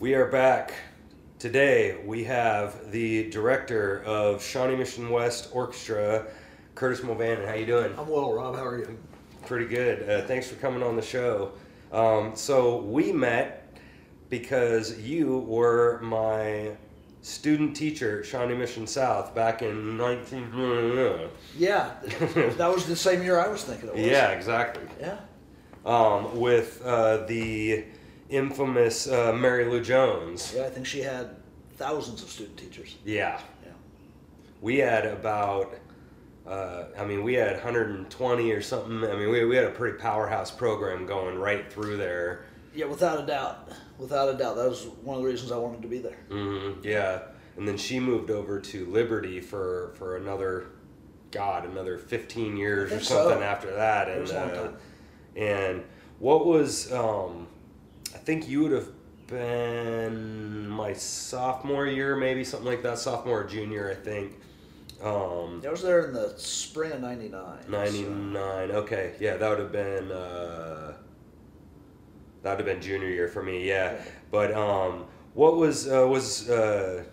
We are back. Today we have the director of Shawnee Mission West Orchestra, Curtis Mulvenon. How you doing? I'm well, Rob. How are you? Pretty good. Uh, thanks for coming on the show. Um, so we met because you were my student teacher at Shawnee Mission South back in 19. Yeah, that was the same year I was thinking it was. Yeah, exactly. Yeah. Um, with uh, the infamous uh, Mary Lou Jones. Yeah, I think she had thousands of student teachers. Yeah. Yeah. We had about, uh, I mean, we had 120 or something. I mean, we, we had a pretty powerhouse program going right through there. Yeah, without a doubt. Without a doubt. That was one of the reasons I wanted to be there. Mm-hmm. yeah. And then she moved over to Liberty for, for another, God, another 15 years or something so. after that. And, was a long uh, and what was, um, I think you would have been my sophomore year, maybe something like that, sophomore or junior, I think. Um, I was there in the spring of 99. so- 99. Okay, yeah, that would have been uh, that would have been junior year for me. Yeah, Yeah. but um, what was uh, was uh,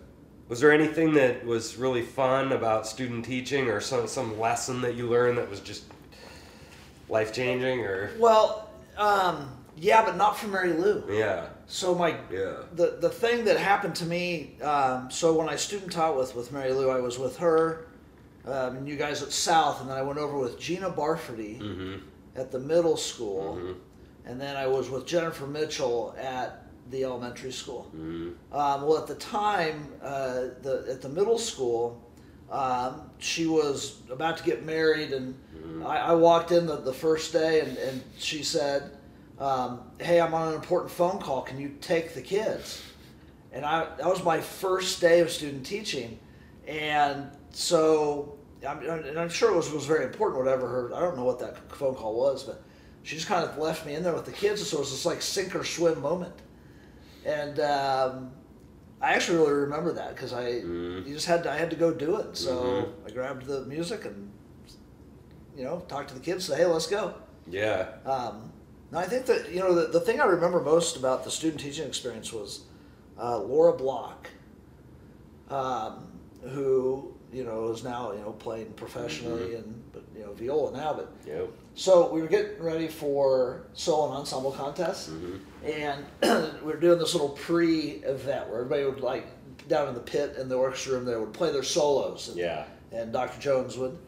was there anything that was really fun about student teaching, or some some lesson that you learned that was just life changing, or Well, um, yeah, but not for Mary Lou. yeah, So my yeah, the the thing that happened to me um, so when I student taught with with Mary Lou I was with her um, and you guys at South and then I went over with Gina Barford mm-hmm, at the middle school Mhm. and then I was with Jennifer Mitchell at the elementary school. mm-hmm, Um, well, at the time, uh, the at the middle school, um, she was about to get married, and I, I walked in the, the first day, and, and she said, um, "Hey, I'm on an important phone call. Can you take the kids?" And I that was my first day of student teaching, and so I'm, and I'm sure it was was very important. Whatever her, I don't know what that phone call was, but she just kind of left me in there with the kids, so it was this like sink or swim moment and um, I actually really remember that because I Mhm. you just had to, I had to go do it. So Mhm. I grabbed the music and you know talked to the kids. Say, hey, let's go. yeah, Um, now I think that you know the, the thing I remember most about the student teaching experience was uh, Laura Block, um, who you know is now you know playing professionally and but you know viola now, but yep, so we were getting ready for solo and ensemble contests, and we were doing this little pre-event where everybody would like down in the pit in the orchestra room. They would play their solos, and, yeah, and Dr. Jones would,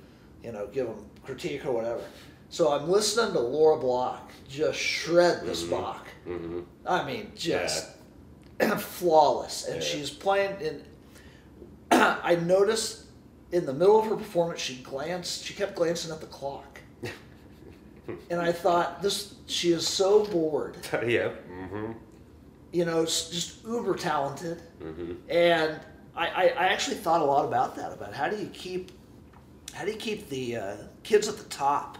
you know, give them critique or whatever. So I'm listening to Laura Block just shred this Bach. mm-hmm, I mean, just flawless, and Yeah. she's playing. In I noticed in the middle of her performance, she glanced. She kept glancing at the clock, and I thought, this. She is so bored. yep, mm-hmm, You know, just uber talented, mm-hmm, and I, I, I actually thought a lot about that. About how do you keep, how do you keep the uh, kids at the top?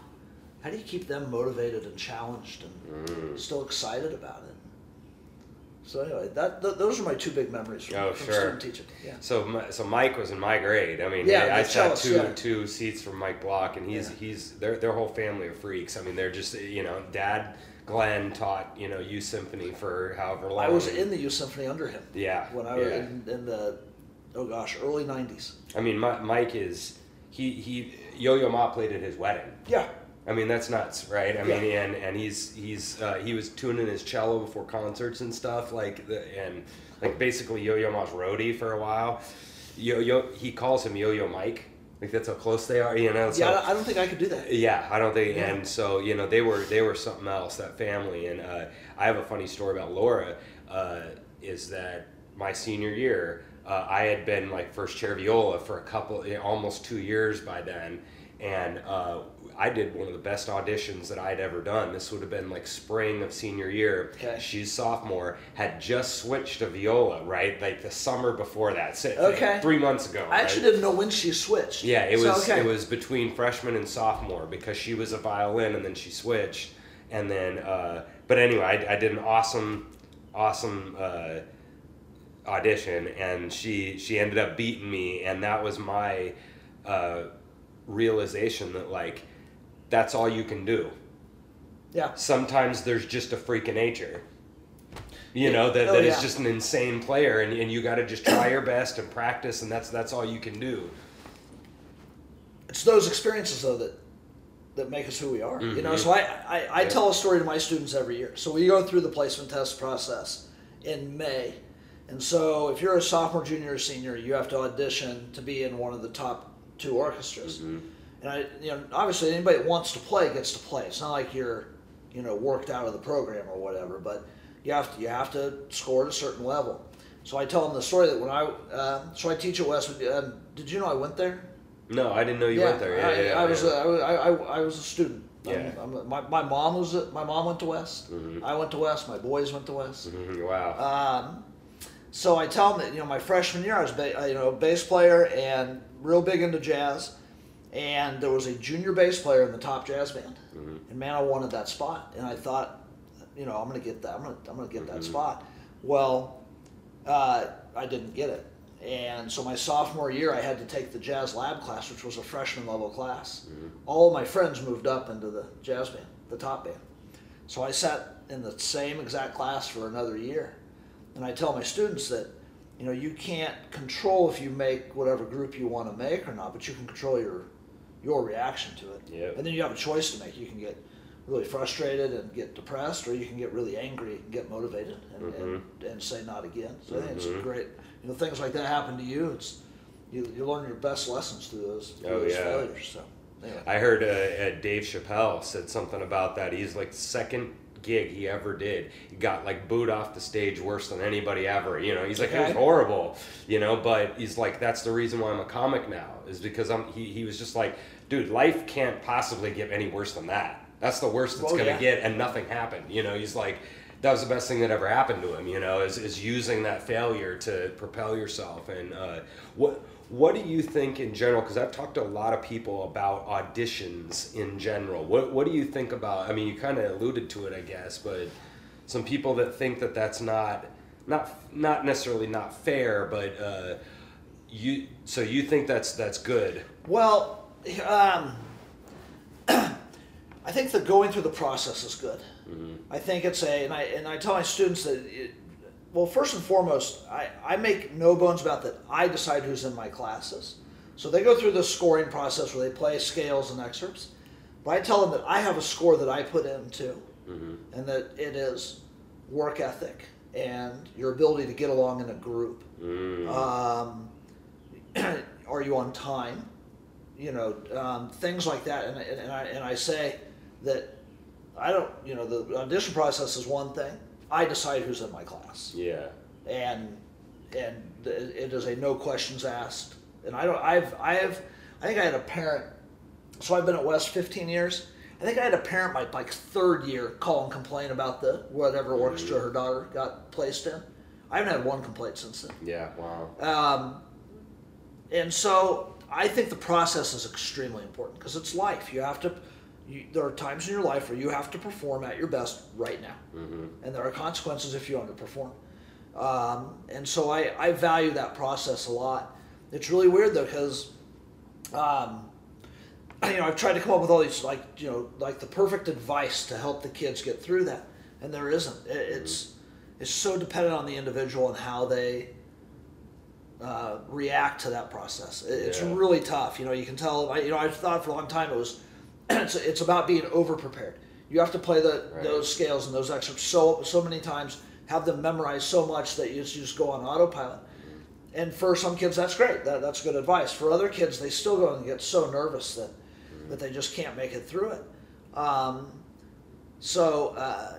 How do you keep them motivated and challenged and mm. still excited about it? So anyway, that th- those are my two big memories from, Oh, from sure. student teaching. Yeah. So, so Mike was in my grade. I mean, Yeah, I, I sat two yeah. two seats from Mike Block, and he's Yeah. he's their their whole family of freaks. I mean, they're just you know, Dad Glenn taught you know U symphony for however long. I was in the U symphony under him yeah when I was in, in the oh gosh early '90s. I mean, Mi- Mike is he he Yo Yo Ma played at his wedding. Yeah. I mean, that's nuts, right? I mean, and and he's he's uh, he was tuning his cello before concerts and stuff, like the, and like basically Yo Yo Ma's roadie for a while. Yo Yo, he calls him Yo Yo Mike. Like that's how close they are, you know. So, yeah, I don't think I could do that. yeah, I don't think, Yeah. and so you know they were they were something else that family. And uh, I have a funny story about Laura. Uh, is that my senior year? Uh, I had been like first chair viola for a couple, almost two years by then, and uh, I did one of the best auditions that I'd ever done. This would have been like spring of senior year. Okay. She's sophomore, had just switched to viola, right? Like the summer before that, so, Okay. three months ago. I right? actually didn't know when she switched. Yeah, it So, was okay. it was between freshman and sophomore because she was a violin and then she switched, and then uh, but anyway, I, I did an awesome, awesome uh, audition, and she she ended up beating me, and that was my uh, realization that like that's all you can do. Yeah. Sometimes there's just a freak of nature. you know that, Oh, that is yeah. just an insane player and, and you got to just try your best and practice and that's that's all you can do it's those experiences though that that make us who we are. You know, Mhm. so I, I, I Yeah. tell a story to my students every year. So we go through the placement test process in May. And so if you're a sophomore, junior, or senior, you have to audition to be in one of the top two orchestras. And I you know, obviously anybody that wants to play gets to play. It's not like you're, you know, worked out of the program or whatever, but you have to you have to score at a certain level. So I tell them the story that when I uh, so I teach at Westwood. Um, did you know I went there? no i didn't know you yeah, went there yeah, I, yeah, I was yeah. A, I, was- I, I, I was a student. Yeah. I'm, I'm, my, my mom was a, my mom went to West. Mhm. I went to West. My boys went to West. Mhm, wow Um, so I tell them that you know my freshman year I was ba- uh, you know bass player and real big into jazz, and there was a junior bass player in the top jazz band, Mhm. and man I wanted that spot, and I thought, you know I'm gonna get that I'm gonna I'm gonna get that Mhm. spot. Well, uh, I didn't get it, and so my sophomore year I had to take the jazz lab class, which was a freshman level class. Mhm. All my friends moved up into the jazz band, the top band. So I sat in the same exact class for another year. And I tell my students that, you know, you can't control if you make whatever group you want to make or not, but you can control your your reaction to it. Yep. And then you have a choice to make. You can get really frustrated and get depressed, or you can get really angry and get motivated and, and, and say not again. So I think it's Mhm. great. You know, things like that happen to you. It's you, you learn your best lessons through those, through Oh, those yeah. failures. So anyway. I heard uh, uh, Dave Chappelle said something about that. He's like the second gig he ever did. He got like booed off the stage worse than anybody ever. You know, he's like it was horrible. You know, but he's like that's the reason why I'm a comic now is because I'm. He, he was just like, dude, life can't possibly get any worse than that. That's the worst it's Oh, gonna yeah. get, and nothing happened. You know, he's like. That was the best thing that ever happened to him, you know, is, is using that failure to propel yourself. And uh, what what do you think in general? Because I've talked to a lot of people about auditions in general. What what do you think about? I mean, you kind of alluded to it, I guess, but some people that think that that's not not not necessarily not fair, but uh, you so you think that's that's good. Well, um, I think that going through the process is good. I think it's a, and I and I tell my students that, it, well, first and foremost, I, I make no bones about that. I decide who's in my classes, so they go through the scoring process where they play scales and excerpts. But I tell them that I have a score that I put in too, and that it is work ethic and your ability to get along in a group. Mm. Um, are you on time? You know, um, things like that. And, and, and, I, and I say that I don't, you know, the audition process is one thing. I decide who's in my class. yeah. And, and it is a no questions asked. And I don't, I've, I have, I think I had a parent, so I've been at West 15 years. I think I had a parent my like third year call and complain about the whatever orchestra her daughter got placed in. I haven't had one complaint since then. Yeah. Wow. Um, and so I think the process is extremely important because it's life. You have to, you, there are times in your life where you have to perform at your best right now. hmm And there are consequences if you underperform. Um, and so I, I value that process a lot. It's really weird though because, um, you know, I've tried to come up with all these like, you know, like the perfect advice to help the kids get through that. And there isn't. It, it's, it's so dependent on the individual and how they, uh, react to that process. It, It's really tough. You know, you can tell. You know, I thought for a long time it was. it's, it's about being over prepared. You have to play the Right. those scales and those excerpts so so many times, have them memorized so much that you just, you just go on autopilot. And for some kids, that's great. That, that's good advice. For other kids, they still go and get so nervous that that they just can't make it through it. Um, so uh,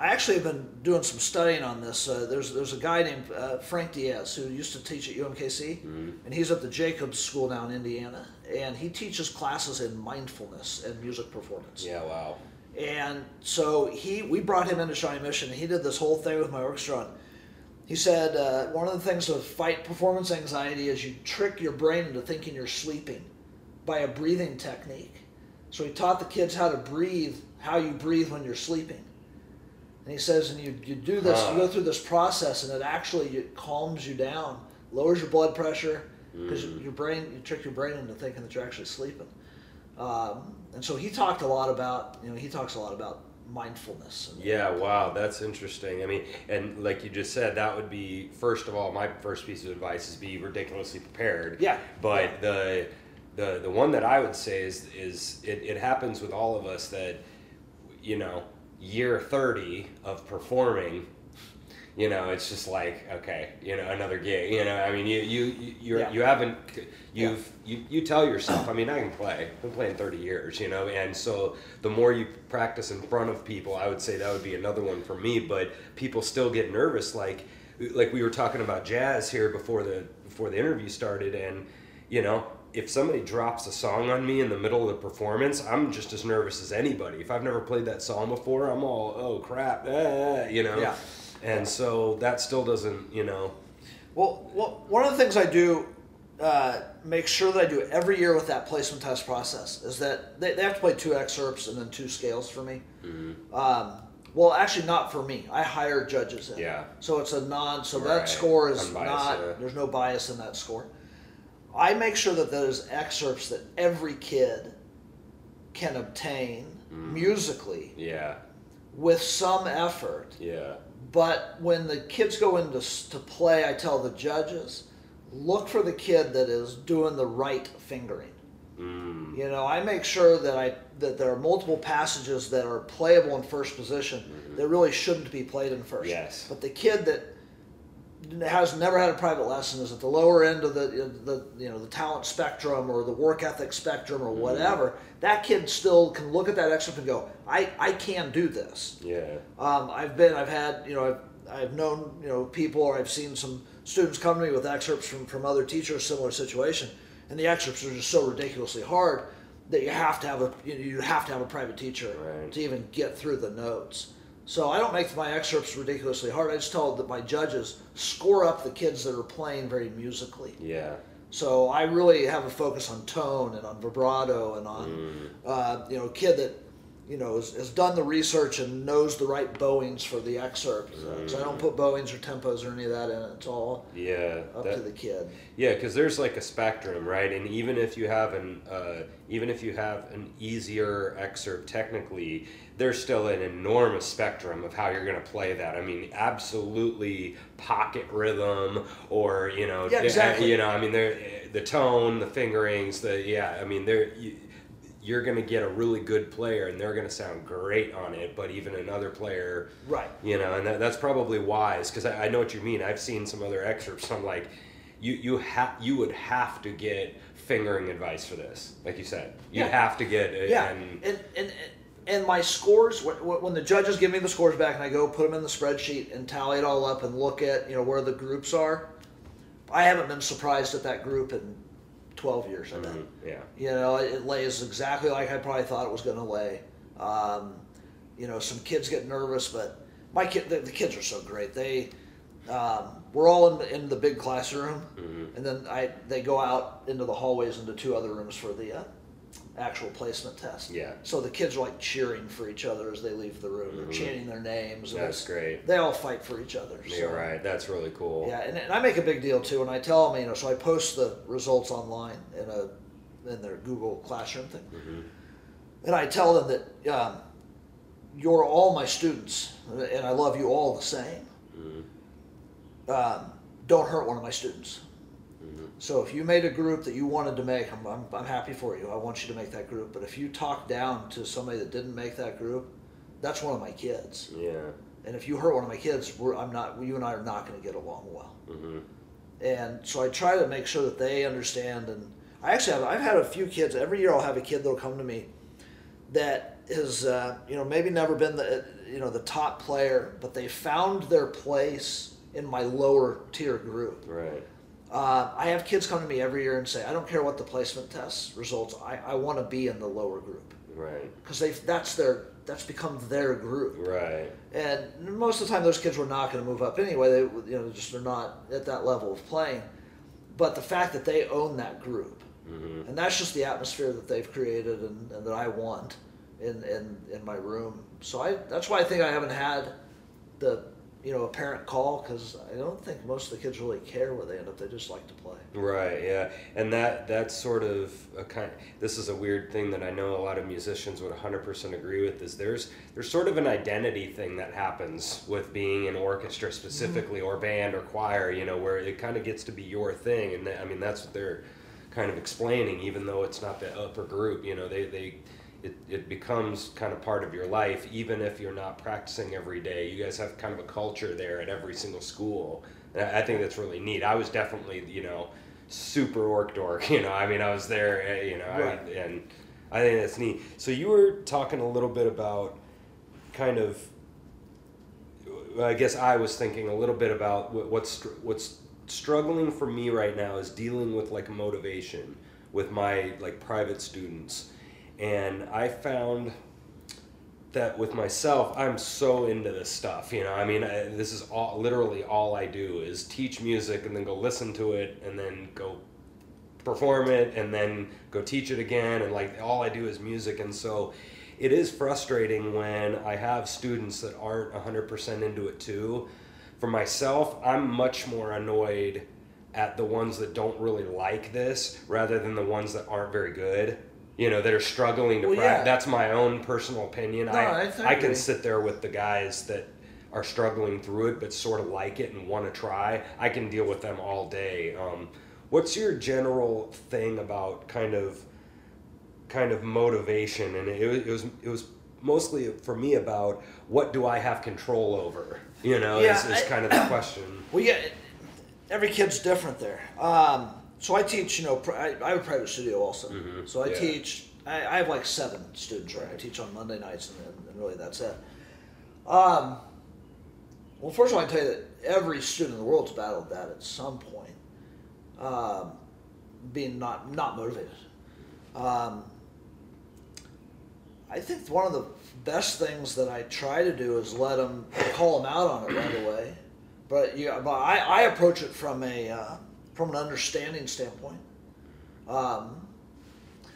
I actually have been doing some studying on this. Uh, there's there's a guy named uh, Frank Diaz who used to teach at UMKC, and he's at the Jacobs School now in Indiana, and he teaches classes in mindfulness and music performance. Yeah. Wow. And so he, we brought him into Shawnee Mission. And he did this whole thing with my orchestra. And he said uh, one of the things to fight performance anxiety is you trick your brain into thinking you're sleeping by a breathing technique. So he taught the kids how to breathe, how you breathe when you're sleeping. And he says, and you, you do this, you go through this process, and it actually it calms you down, lowers your blood pressure, because your brain, you trick your brain into thinking that you're actually sleeping. Um, and so he talked a lot about, you know, he talks a lot about mindfulness. And, Yeah, wow, that's interesting. I mean, and like you just said, that would be first of all, my first piece of advice is be ridiculously prepared. Yeah. But Yeah. the the the one that I would say is is it, it happens with all of us that you know year thirty of performing. You know, it's just like okay, you know, another gig. You know, I mean, you you you Yeah. you haven't you've you, you tell yourself. I mean, I can play. I've been playing thirty years. You know, and so the more you practice in front of people, I would say that would be another one for me. But people still get nervous, like like we were talking about jazz here before the before the interview started, and you know. If somebody drops a song on me in the middle of the performance, I'm just as nervous as anybody. If I've never played that song before, I'm all, oh crap, ah, you know. Yeah. And so that still doesn't, you know. Well, well, one of the things I do uh, make sure that I do every year with that placement test process is that they, they have to play two excerpts and then two scales for me. Mm-hmm. Um, well, actually, not for me. I hire judges in. Yeah. So it's a non. So Right. that score is Unbiased, not. yeah. There's no bias in that score. I make sure that those excerpts that every kid can obtain Mm. musically Yeah, with some effort yeah, but when the kids go into to, play, I tell the judges, look for the kid that is doing the right fingering. mm, You know, I make sure that I that there are multiple passages that are playable in first position that really shouldn't be played in first. Yes. But the kid that has never had a private lesson is at the lower end of the the you know the talent spectrum or the work ethic spectrum or whatever. That kid still can look at that excerpt and go, I I can do this. yeah, Um, I've been, I've had, you know, I've, I've known, you know, people, or I've seen some students come to me with excerpts from, from other teachers, similar situation, and the excerpts are just so ridiculously hard that you have to have a, you, know, you have to have a private teacher Right. to even get through the notes. So I don't make my excerpts ridiculously hard. I just tell that my judges score up the kids that are playing very musically. yeah, So I really have a focus on tone and on vibrato and on, Mm. uh, you know, a kid that, you know, has, has done the research and knows the right bowings for the excerpt. So I don't put bowings or tempos or any of that in it. It's all yeah. up that- to the kid. Yeah, because there's like a spectrum, right? And even if you have an uh, even if you have an easier excerpt technically, there's still an enormous spectrum of how you're going to play that. I mean, absolutely pocket rhythm, or you know, Yeah, exactly. You know, I mean, there the tone, the fingerings, the yeah. I mean, there. You, you're going to get a really good player and they're going to sound great on it, but even another player Right. you know and that, that's probably wise because I, I know what you mean i've seen some other excerpts i'm like you you have you would have to get fingering advice for this like you said you Yeah. have to get it Yeah. and And, and, and my scores, when, when the judges give me the scores back and I go put them in the spreadsheet and tally it all up and look at, you know, where the groups are, I haven't been surprised at that group in 12 years, I. Mhm, yeah You know, it, it lays exactly like I probably thought it was going to lay. Um, you know, some kids get nervous, but my kid, the, the kids are so great. They, um, we're all in the, in the big classroom, Mhm. and then I they go out into the hallways into two other rooms for the uh, actual placement test. Yeah. So the kids are like cheering for each other as they leave the room. They're Mhm. chanting their names. that's it's- great They all fight for each other. you're right that's really cool yeah, and, and I make a big deal too, and I tell them, you know, so I post the results online in a in their Google Classroom thing, Mhm. and I tell them that um, you're all my students, and I love you all the same. Mhm. Um, don't hurt one of my students. So if you made a group that you wanted to make, I'm, I'm, I'm happy for you. I want you to make that group. But if you talk down to somebody that didn't make that group, that's one of my kids. yeah And if you hurt one of my kids, we're, I'm not. You and I are not going to get along well. Mm-hmm. and so I try to make sure that they understand. And I actually have I've had a few kids. Every year I'll have a kid that'll come to me that is uh, you know maybe never been the you know the top player, but they found their place in my lower tier group. right Uh, I have kids come to me every year and say, I don't care what the placement test results. I, I want to be in the lower group right because they that's their that's become their group. right And most of the time, those kids were not going to move up anyway. They, you know, just they're not at that level of playing. But the fact that they own that group, Mhm. and that's just the atmosphere that they've created and, and that I want in, in, in my room. So I that's why I think I haven't had the you know, a parent call because I don't think most of the kids really care where they end up. They just like to play. Right. Yeah. And that that's sort of a kind. This is a weird thing that I know a lot of musicians would 100% agree with. Is there's there's sort of an identity thing that happens with being in orchestra specifically, mm-hmm. or band or choir. You know, where it kind of gets to be your thing, and I mean that's what they're kind of explaining, even though it's not the upper group. You know, they they it, it becomes kind of part of your life, even if you're not practicing every day. You guys have kind of a culture there at every single school. And I think that's really neat. I was definitely, you know, super orc dork. You know, I mean, I was there, eh, you know, Right. I, and I think that's neat. So you were talking a little bit about kind of. I guess I was thinking a little bit about what- what's what's struggling for me right now is dealing with like motivation with my like private students, and I found that with myself, I'm so into this stuff. You know, I mean, I, this is all literally all I do is teach music and then go listen to it and then go perform it and then go teach it again and like all I do is music and so it is frustrating when I have students that aren't 100% into it too. For myself, I'm much more annoyed at the ones that don't really like this rather than the ones that aren't very good. You know, that are struggling to Well, practice. yeah. That's my own personal opinion. No, I, I I can sit there with the guys that are struggling through it but sort of like it and want to try. I can deal with them all day. Um, what's your general thing about kind of kind of motivation and it, was- it was it was mostly for me about what do I have control over you know Yeah, is, is I- kind of the question Well, yeah, every kid's different there. Um, so I teach, you know, I, I have a private studio also. Mhm, So I yeah. teach. I, I have like seven students, right? I teach on Monday nights, and, and really that's it. Um, well, first of all, I tell you that every student in the world's battled that at some point, um, being not not motivated. Um, I think one of the best things that I try to do is let them call them out on it right away. But yeah, but I, I approach it from a uh, from an understanding standpoint. Um,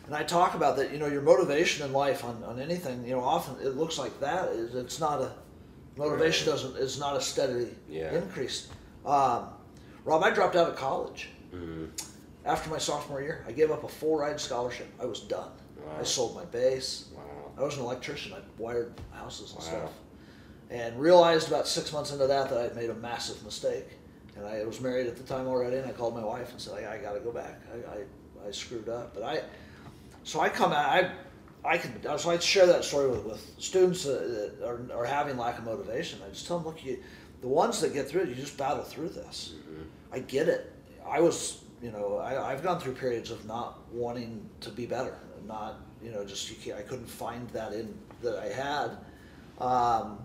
and I talk about that. You know, your motivation in life on, on anything. You know, often it looks like that. Is it's not a motivation Right. doesn't is not a steady Yeah. increase. Um, Rob, I dropped out of college Mhm. after my sophomore year. I gave up a full ride scholarship. I was done. Wow. I sold my bass. wow I was an electrician. I wired houses and Wow. stuff, and realized about six months into that that I'd made a massive mistake. And I was married at the time already, and I called my wife and said, "I, I got to go back. I, I, I screwed up." But I, so I come out. I, I can. So I share that story with, with students that that are, are having lack of motivation. I just tell them, "Look, you, the ones that get through it, you just battle through this. I get it. I was, you know, I, I've gone through periods of not wanting to be better, not, you know, just you can't, I couldn't find that in that I had. Um,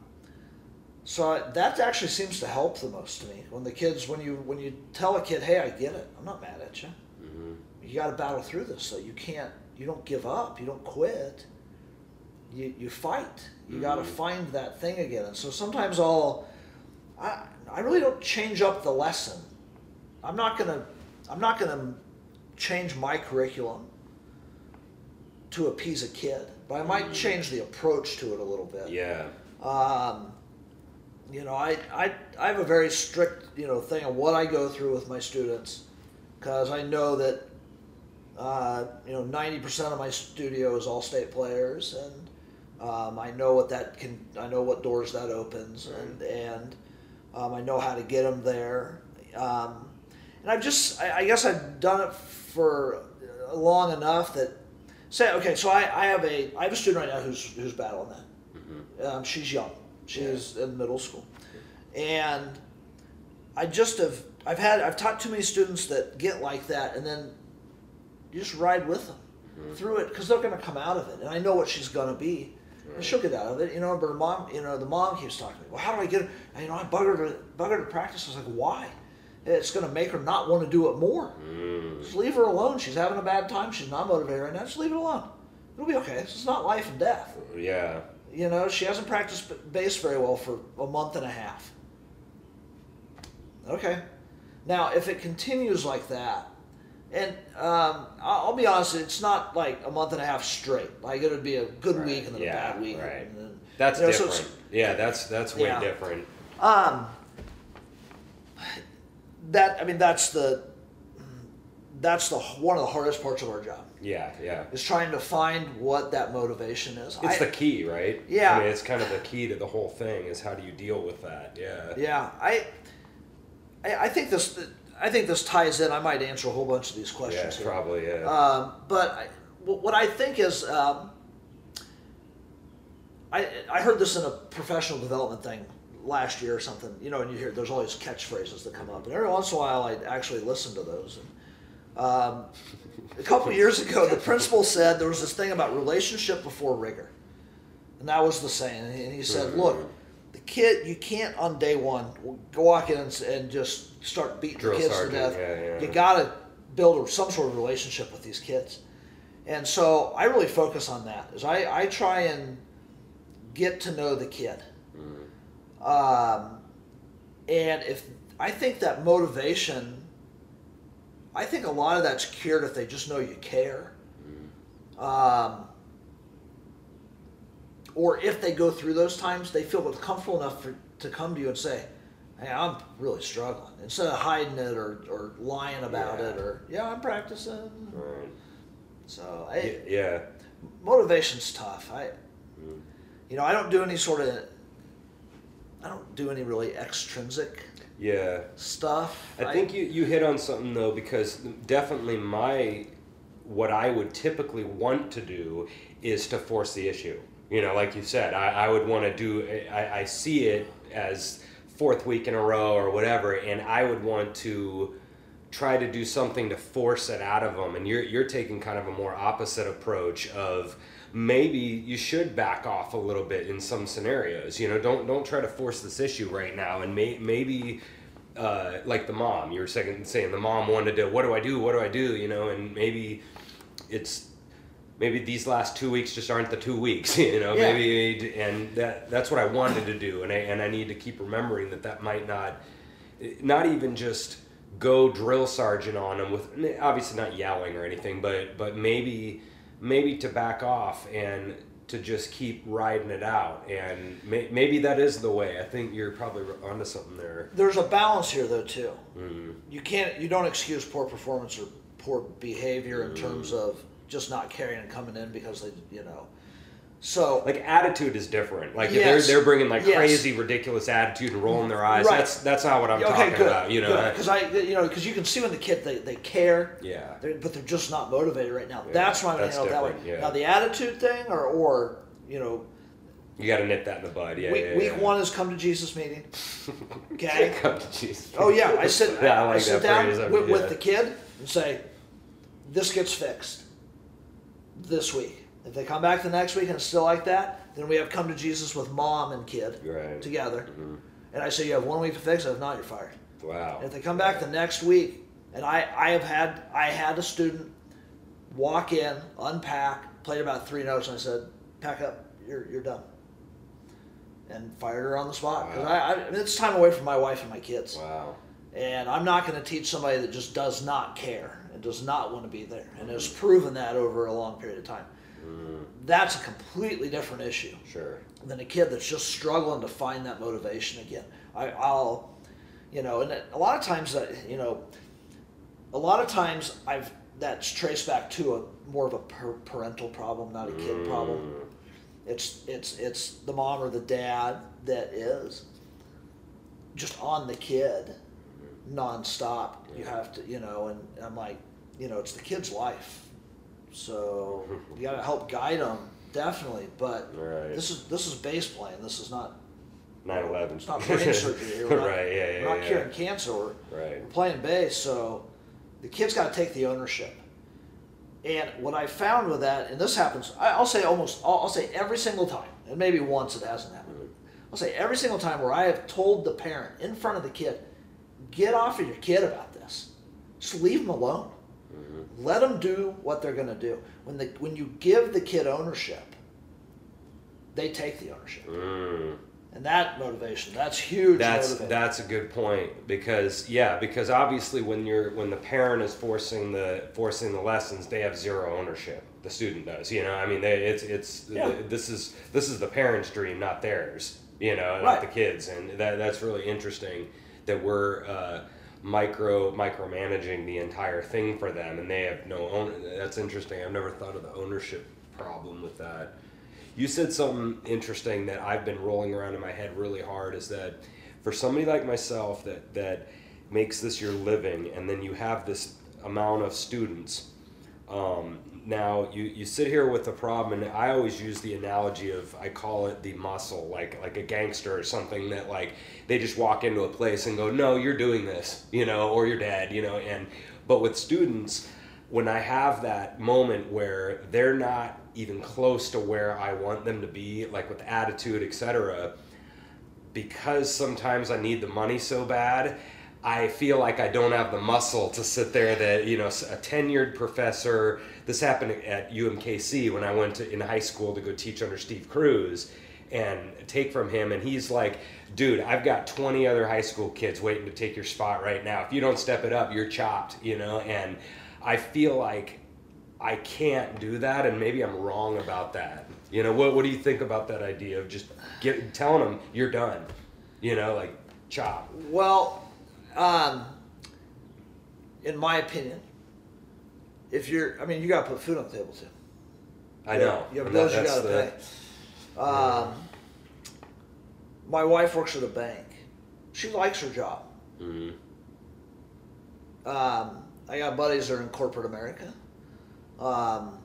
so that actually seems to help the most to me when the kids, when you when you tell a kid, hey, I get it, I'm not mad at you. Mhm. You got to battle through this. So you can't, you don't give up, you don't quit. You you fight. You got to find that thing again. And so sometimes I'll, I I really don't change up the lesson. I'm not gonna I'm not gonna change my curriculum to appease a kid, but I might Mhm. change the approach to it a little bit. yeah Um, you know, I, I, I have a very strict, you know, thing of what I go through with my students because I know that, uh, you know, 90% of my studio is all state players and um, I know what that can, I know what doors that opens and, and um, I know how to get them there. Um, and I've just, I, I guess I've done it for long enough that, say, okay, so I, I have a, I have a student right now who's, who's battling that. Mhm. Um, she's young. She's in middle school, and I just have I've had I've taught too many students that get like that, and then you just ride with them Mhm. through it because they're going to come out of it, and I know what she's going to be, and she'll get out of it. You know, but her mom, you know, the mom keeps talking to me. Well, how do I get her? And, you know, I bug her to bug her to practice. I was like, why? It's going to make her not want to do it more. Mm. Just leave her alone. She's having a bad time. She's not motivated right now. Just leave it alone. It'll be okay. This is not life and death. yeah You know, she hasn't practiced bass very well for a month and a half. Okay. Now, if it continues like that, and um, I'll be honest, it's not like a month and a half straight. Like it would be a good Right. week and then Yeah, a bad week. right. And then, that's you know, different it's- yeah that's that's way Yeah. different Um, that I mean, that's the that's the one of the hardest parts of our job Yeah, yeah. is trying to find what that motivation is. It's I- the key, right? Yeah. I mean, it's kind of the key to the whole thing is how do you deal with that? Yeah. Yeah, I, I, I think this, I think this ties in. I might answer a whole bunch of these Yeah, questions. here. probably. Yeah. Um, but I, what I think is, um, I I heard this in a professional development thing last year or something. You know, and you hear there's always catchphrases that come up, and every once in a while I actually listen to those. And, um, a couple years ago, the principal said there was this thing about relationship before rigor, and that was the saying. And he, said. "Look, the kid, you can't on day one go walk in and, and just start beating Drill the kids sergeant, to death. yeah, yeah. You got to build a, some sort of relationship with these kids." And so I really focus on that. Is I, I try and get to know the kid. Um, and if I think that motivation, I think a lot of that's cured if they just know you care. Um, or if they go through those times, they feel comfortable enough for, to come to you and say, "Hey, I'm really struggling," instead of hiding it or, or lying about Yeah. it or "Yeah, I'm practicing." Right. So I, Yeah. motivation's tough. I, Mm. you know, I don't do any sort of, I don't do any really extrinsic Yeah. stuff. I think you, you hit on something though because definitely my what I would typically want to do is to force the issue. You know, like you said, I, I would want to do. I, I see it as fourth week in a row or whatever, and I would want to try to do something to force it out of them. And you're you're taking kind of a more opposite approach of maybe you should back off a little bit in some scenarios. You know, don't don't try to force this issue right now, and may, maybe uh, like the mom you were saying saying the mom wanted to what do I do what do I do you know and maybe it's maybe these last two weeks just aren't the two weeks you know Yeah. maybe and that that's what I wanted to do and I and I need to keep remembering that that might not not even just go drill sergeant on them with obviously not yelling or anything but but maybe maybe to back off and to just keep riding it out and may, maybe that is the way i think you're probably onto something there There's a balance here, though, too. mm. You can't, you don't excuse poor performance or poor behavior in Mm. terms of just not caring and coming in because they, you know. So like attitude is different like if Yes. they're they're bringing like Yes. crazy ridiculous attitude and rolling their eyes Right. that's that's not what i'm okay, talking good, about you know because I, you know, because you can see when the kid they, they care, yeah they're, but they're just not motivated right now. Yeah, that's why I'm that's handle that way. yeah. Now the attitude thing, or or you know, you got to nip that in the bud yeah week, yeah, week one is come to Jesus meeting. Okay. Come to Jesus. Oh yeah, I sit. Yeah, I I, sit down with, with the kid and say, "This gets fixed this week. If they come back the next week and it's still like that, then we have come to Jesus with mom and kid right together. Mhm. And I say, you have one week to fix it. If not, you're fired. wow And if they come back the next week, and I, I have had, I had a student walk in, unpack, played about three notes, and I said, pack up, you're, you're done. And fired her on the spot. 'Cause Wow. I, I, it's time away from my wife and my kids. wow And I'm not going to teach somebody that just does not care and does not want to be there and has proven that over a long period of time. Mm, That's a completely different issue sure than a kid that's just struggling to find that motivation again. I, I'll, you know, and a lot of times that, you know, a lot of times I've, that's traced back to a more of a per- parental problem, not a kid problem. Mm, It's it's it's the mom or the dad that is just on the kid nonstop. You have to, you know, and I'm like, you know, it's the kid's life, so you got to help guide them definitely. But right this is this is bass playing. This is not 9-11 it's not brain surgery. We're not, right yeah yeah we're not yeah. curing cancer. We're, right we're playing bass, so the kid's got to take the ownership. And what I found with that, and this happens, I'll say almost, I'll, I'll say every single time, and maybe once it hasn't happened. I'll say every single time where I have told the parent in front of the kid, get off of your kid about this. Just leave him alone. Let them do what they're going to do. When the when you give the kid ownership, they take the ownership, Mm. and that motivation, that's huge. That's motivator. that's a good point because yeah because obviously when you're when the parent is forcing the forcing the lessons they have zero ownership the student does you know I mean they, it's it's Yeah. this is this is the parent's dream not theirs you know, not the kids, and that that's really interesting that we're uh, micro micromanaging the entire thing for them, and they have no own. That's interesting. I've never thought of the ownership problem with that. You said something interesting that I've been rolling around in my head really hard. Is that for somebody like myself that that makes this your living, and then you have this amount of students. Um, now you, you sit here with the problem, and I always use the analogy of I call it the muscle, like like a gangster or something that like they just walk into a place and go, no, you're doing this, you know, or you're dead, you know. And but with students, when I have that moment where they're not even close to where I want them to be, like with attitude, etc because sometimes I need the money so bad, I feel like I don't have the muscle to sit there that, you know, a tenured professor. This happened at UMKC when I went to, in high school to go teach under Steve Cruz and take from him. And he's like, dude, I've got 20 other high school kids waiting to take your spot right now. If you don't step it up, you're chopped, you know? And I feel like I can't do that, and maybe I'm wrong about that. You know, what, what do you think about that idea of just get, telling them you're done? You know, like chop. Well, um, in my opinion, if you're, I mean, you got to put food on the table too. I know. You have bills you got to the- pay. Um, my wife works at a bank. She likes her job. Mhm. Um, I got buddies that are in corporate America. Um,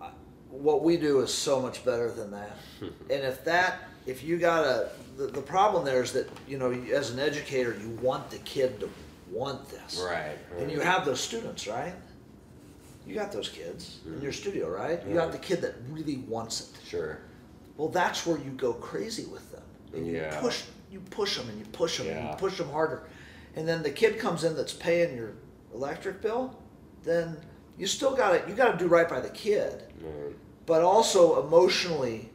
I- what we do is so much better than that. and if that, if you got a, the, the problem there is that, you know, as an educator, you want the kid to want this. Right. And you have those students, right? You got those kids in your studio, right? You got the kid that really wants it. Sure. Well, that's where you go crazy with them. And you Yeah. push, you push them, and you push them, and you push them harder. And then the kid comes in that's paying your electric bill. Then you still got it you got to do right by the kid, Mm. but also emotionally.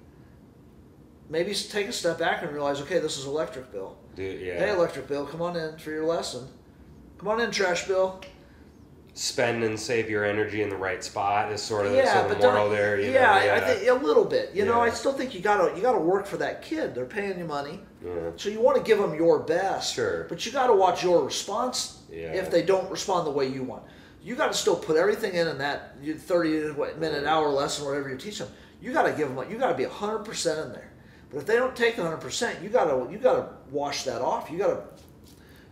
Maybe take a step back and realize, okay, this is electric bill. Dude, yeah. Hey, electric bill, come on in for your lesson. Come on in, trash bill. Spend and save your energy in the right spot is sort of, yeah, sort of the moral there. You yeah, know? I- I think a little bit. You know, I still think you gotta you gotta work for that kid. They're paying you money, Yeah. so you want to give them your best. Sure. But you got to watch your response Yeah. if they don't respond the way you want. You got to still put everything in in that thirty minute hour lesson, whatever you teach them. You got to give them. You got to be hundred percent in there. But if they don't take the hundred percent, you got to you got to wash that off. You got to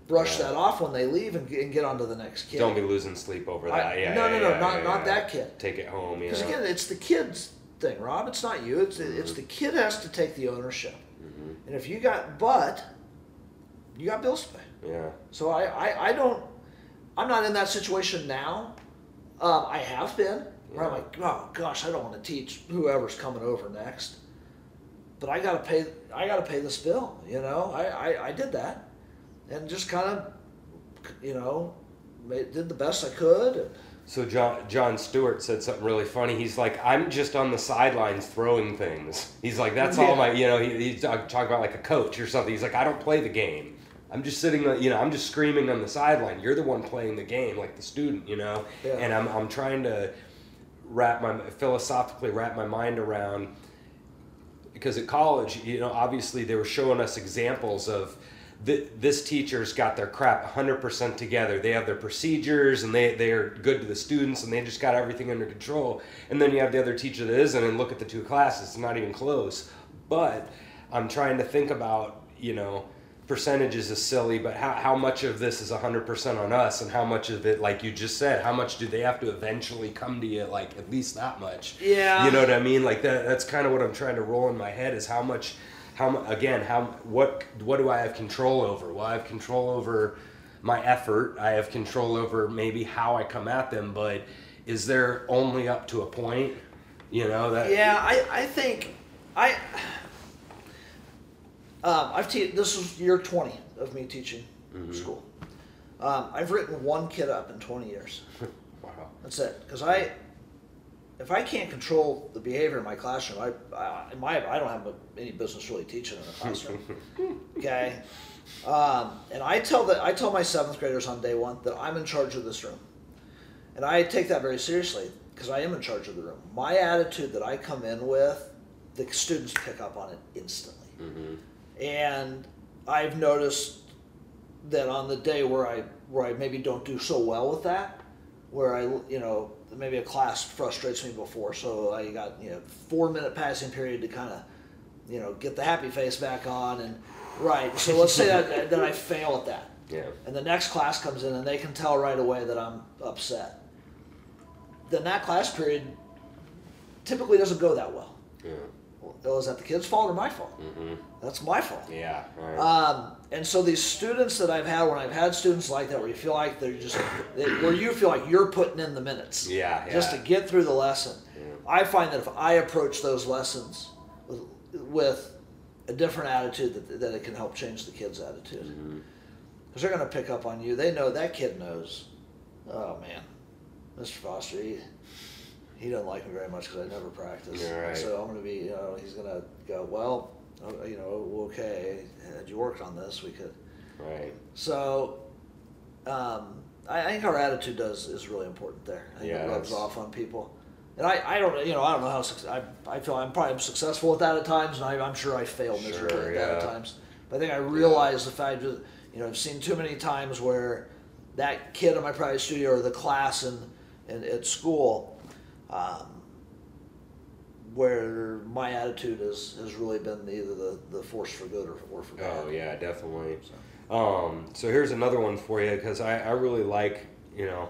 brush Yeah. that off when they leave and, get- and get on to the next kid. Don't be losing sleep over I- that. yeah. no, yeah, no, no, not- not that kid. Take it home. Because again, it's the kid's thing, Rob. It's not you. It's it's the kid has to take the ownership. Mm-hmm. And if you got, but you got bills to pay. Yeah. So I, I, I don't. I'm not in that situation now. Um, I have been where I'm like, oh gosh, I don't want to teach whoever's coming over next. But I gotta pay. I gotta pay this bill. You know, I, I, I did that, and just kind of, you know, made, did the best I could. So John Jon Stewart said something really funny. He's like, I'm just on the sidelines throwing things. He's like, that's all my, you know. He, he's talk- talking about like a coach or something. He's like, I don't play the game. I'm just sitting, you know, I'm just screaming on the sideline. You're the one playing the game, like the student, you know. Yeah. And I'm I'm trying to wrap my philosophically wrap my mind around because at college, you know, obviously they were showing us examples of th- this teacher's got their crap 100% together. They have their procedures and they, they are good to the students and they just got everything under control. And then you have the other teacher that isn't and look at the two classes, it's not even close. But I'm trying to think about, you know, percentages is silly, but how, how much of this is 100% on us and how much of it, like you just said, how much do they have to eventually come to you, like at least that much? Yeah. You know what I mean? Like that, that's kind of what I'm trying to roll in my head is how much, how again, how what what do I have control over? Well, I have control over my effort. I have control over maybe how I come at them, but is there only up to a point? You know that. Yeah, I, I think I um, I've te- this is year twenty of me teaching school. Um, I've written one kid up in twenty years. Wow. That's it. Because I, if I can't control the behavior in my classroom, I, I, in my, I don't have any business really teaching in a classroom. okay. Um, and I tell the, I tell my seventh graders on day one that I'm in charge of this room, and I take that very seriously because I am in charge of the room. My attitude that I come in with the students pick up on it instantly. Mm-hmm. And I've noticed that on the day where I where I maybe don't do so well with that, where I you know maybe a class frustrates me before, so I got you know four minute passing period to kind of you know get the happy face back on and right. So let's say that that I fail at that, Yeah. and the next class comes in and they can tell right away that I'm upset. Then that class period typically doesn't go that well. Yeah. Well, is that the kid's fault or my fault? Mm-hmm. That's my fault. Yeah. Right. Um, and so these students that I've had, when I've had students like that, where you feel like they're just, they, where you feel like you're putting in the minutes, yeah. Yeah. just to get through the lesson. Yeah. I find that if I approach those lessons with, with a different attitude, that, that it can help change the kid's attitude. Because they're going to pick up on you. They know that kid knows. Oh man, Mr. Foster, he, he doesn't like me very much because I never practice. Right. So I'm going to be, you know, he's going to go, well, you know, okay, had you worked on this, we could. Right. So, um, I, I think our attitude does is really important there. I think Yeah, it rubs that's- off on people. And I, I don't, you know, I don't know how I, I feel I'm probably successful at that at times, and I, I'm sure I fail miserably Sure, at that at yeah. times. But I think I realize the fact that, you know, I've seen too many times where that kid in my private studio or the class in, in at school, um, where my attitude has, has really been either the, the force for good or, or for bad. Oh yeah, definitely. So. Um, so here's another one for you because I, I really like you know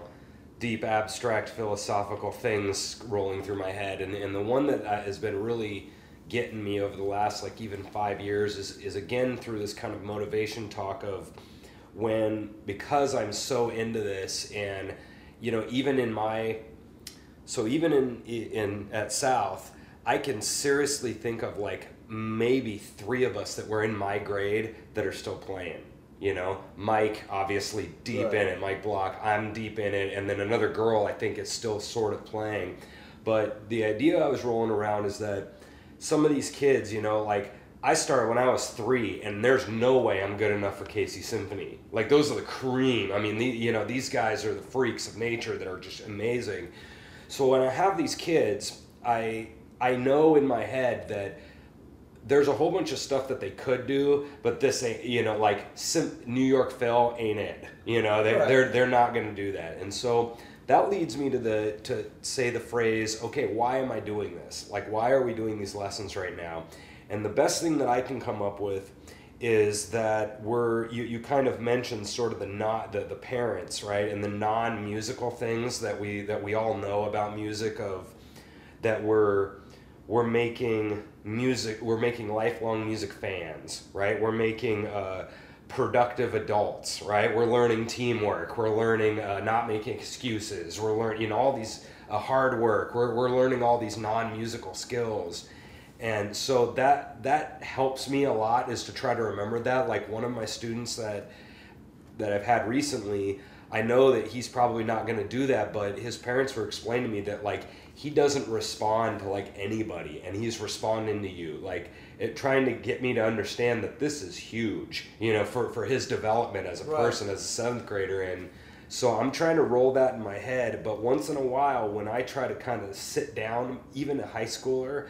deep abstract philosophical things rolling through my head and, and the one that uh, has been really getting me over the last like even five years is, is again through this kind of motivation talk of when because I'm so into this and you know even in my so even in in at South, I can seriously think of like maybe three of us that were in my grade that are still playing. You know, Mike obviously deep Right. in it, Mike Block, I'm deep in it, and then another girl I think is still sort of playing. But the idea I was rolling around is that some of these kids, you know, like I started when I was three, and there's no way I'm good enough for KC Symphony. Like those are the cream. I mean, the, you know, these guys are the freaks of nature that are just amazing. So when I have these kids, I I know in my head that there's a whole bunch of stuff that they could do, but this ain't you know like New York Phil ain't it. You know they Right. they're they're not going to do that, and so that leads me to the to say the phrase, okay, why am I doing this? Like why are we doing these lessons right now? And the best thing that I can come up with is that we're you, you kind of mentioned sort of the not the, the parents right and the non-musical things that we that we all know about music of that we're we're making music we're making lifelong music fans right? We're making uh, productive adults right? We're learning teamwork. We're learning uh, not making excuses. We're learning you know all these uh, hard work. We're, we're learning all these non-musical skills. And so that that helps me a lot is to try to remember that. Like one of my students that that I've had recently, I know that he's probably not going to do that, but his parents were explaining to me that like he doesn't respond to like anybody and he's responding to you like it, trying to get me to understand that this is huge, you know, for for his development as a Right. person as a 7th grader and so I'm trying to roll that in my head, but once in a while when I try to kind of sit down even a high schooler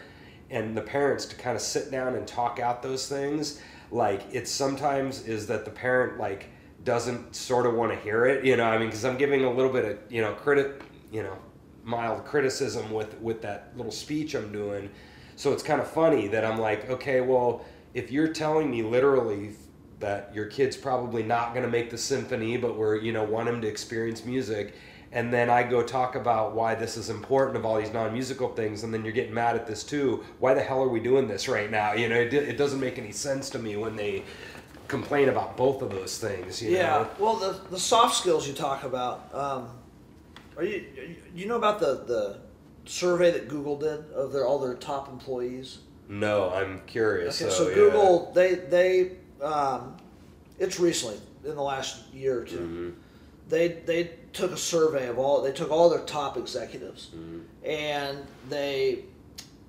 and the parents to kind of sit down and talk out those things like it sometimes is that the parent like doesn't sort of want to hear it you know i mean because i'm giving a little bit of you know credit you know mild criticism with with that little speech i'm doing so it's kind of funny that i'm like okay well if you're telling me literally that your kid's probably not going to make the symphony but we're you know want him to experience music and then I go talk about why this is important of all these non-musical things, and then you're getting mad at this too. Why the hell are we doing this right now? You know, it, it doesn't make any sense to me when they complain about both of those things. You Yeah. know? Well, the, the soft skills you talk about. Um, are you you know about the the survey that Google did of their all their top employees? No, I'm curious. Okay, so, so yeah. Google they they um, it's recently in the last year or 2 Mhm. They they took a survey of all they took all their top executives Mhm. and they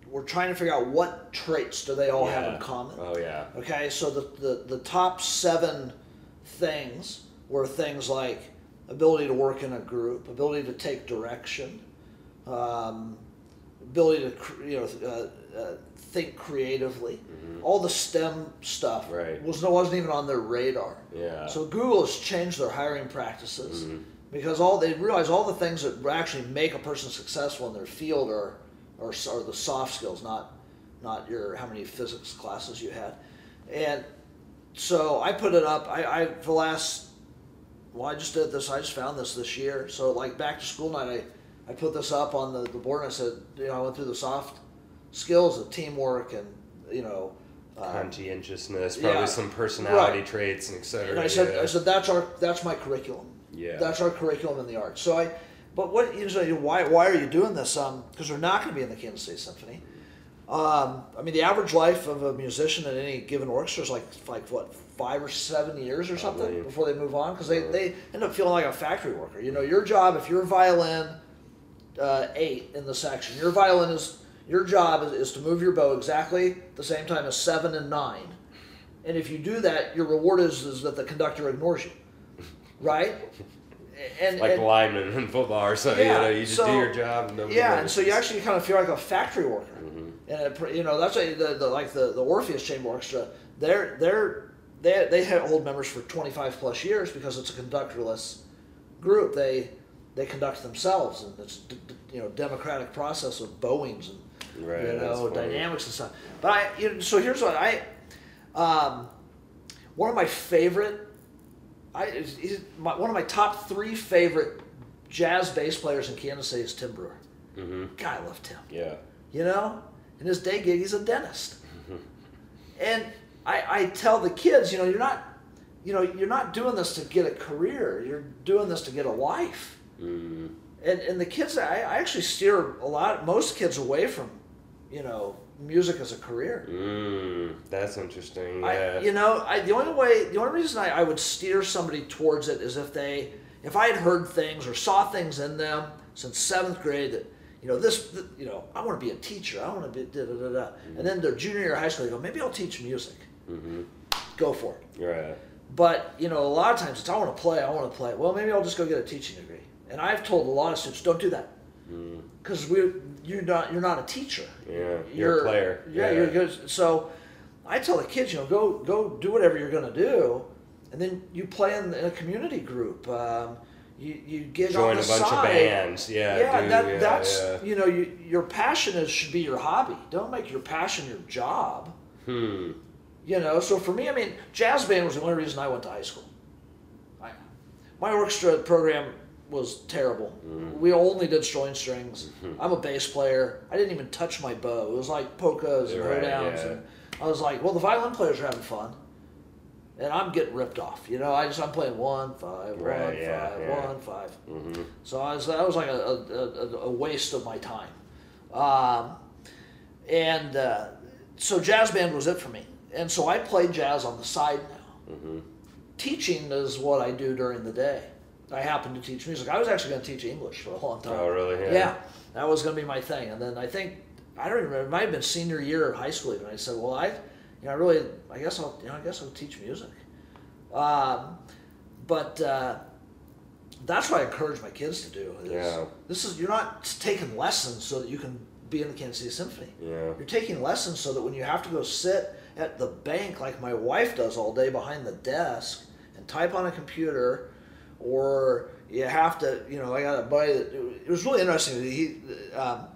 were trying to figure out what traits do they all have in common. Oh yeah. Okay, so the, the, the top seven things were things like ability to work in a group, ability to take direction, um, ability to you know uh, uh, think creatively. All the STEM stuff Mm-hmm. Right. was wasn't even on their radar. Yeah. So Google has changed their hiring practices because all they realize all the things that actually make a person successful in their field are are, are the soft skills, not not your how many physics classes you had, and so I put it up. I, I for the last well, I just did this. I just found this this year. So like back to school night, I I put this up on the, the board and I said, you know, I went through the soft skills of teamwork and you know. uh, Conscientiousness, probably yeah. some personality Right. traits, and et cetera. and I said, yeah. I said that's our that's my curriculum. Yeah. That's our curriculum in the arts. So I, but what you know, why why are you doing this? Um, because they're not going to be in the Kansas City Symphony. Um, I mean, the average life of a musician in any given orchestra is like like what five or seven years or something Probably. before they move on because they, they end up feeling like a factory worker. You know, your job if you're violin uh, eight in the section, your violin is your job is, is to move your bow exactly the same time as seven and nine. And if you do that, your reward is, is that the conductor ignores you, right? And, like and- linemen in football or something. Yeah, you know, you just so- do your job. And yeah, and so you actually kind of feel like a factory worker. Mm-hmm. And it, you know that's why the, the like the, the Orpheus Chamber Orchestra. They're they're they they hold members for twenty five plus years because it's a conductorless group. They they conduct themselves, and it's you know democratic process of bowings and Right, you know dynamics and stuff. But I you know, so here's what I um, one of my favorite I my, one of my top three favorite jazz bass players in Kansas City is Tim Brewer. Mhm. God, I love Tim. Yeah. You know, in his day gig, he's a dentist. and I, I tell the kids, you know, you're not, you know, you're not doing this to get a career. You're doing this to get a life. Mm. And and the kids, I, I actually steer a lot, most kids away from, you know, music as a career. Mm. That's interesting. I, Yeah. you know, I, the only way, the only reason I, I would steer somebody towards it is if they, if I had heard things or saw things in them since seventh grade that, you know, this, th- you know, I want to be a teacher. I want to be da da da da. And then their junior year of high school, they go, maybe I'll teach music. Mhm. Go for it. Right. But you know, a lot of times it's I want to play. I want to play. Well, maybe I'll just go get a teaching degree. And I've told a lot of students, don't do that, Mm. because we you're not you're not a teacher. Yeah. You're, a player. Yeah, you're good. So I tell the kids, you know, go go do whatever you're going to do, and then you play in, in a community group. Um, you you get Join on a the bunch of side. bands. Yeah. Yeah, do, that, yeah, that's yeah. you know, you, your passion is should be your hobby. Don't make your passion your job. Hmm. You know, so for me, I mean, jazz band was the only reason I went to high school. I, my orchestra program was terrible. We only did string strings. I'm a bass player. I didn't even touch my bow. It was like polkas and Right, hoedowns, yeah. and I was like, well, the violin players are having fun, and I'm getting ripped off. You know, I just I'm playing one five, one Right, yeah, five, yeah. one five. Mhm. So I was, that was like a, a, a, waste of my time. Um, and uh, so jazz band was it for me. And so I play jazz on the side now. Mhm. Teaching is what I do during the day. I happen to teach music. I was actually going to teach English for a long time. Oh, really? Yeah. Yeah, that was going to be my thing. And then I think I don't even remember. It might have been senior year of high school. even. I said, "Well, I, you know, I really, I guess I'll, you know, I guess I'll teach music." Um, but uh, that's what I encourage my kids to do. Is Yeah. This is you're not taking lessons so that you can be in the Kansas City Symphony. Yeah. You're taking lessons so that when you have to go sit at the bank like my wife does all day behind the desk and type on a computer, or you have to, you know, I got a buddy that it was really interesting. He um,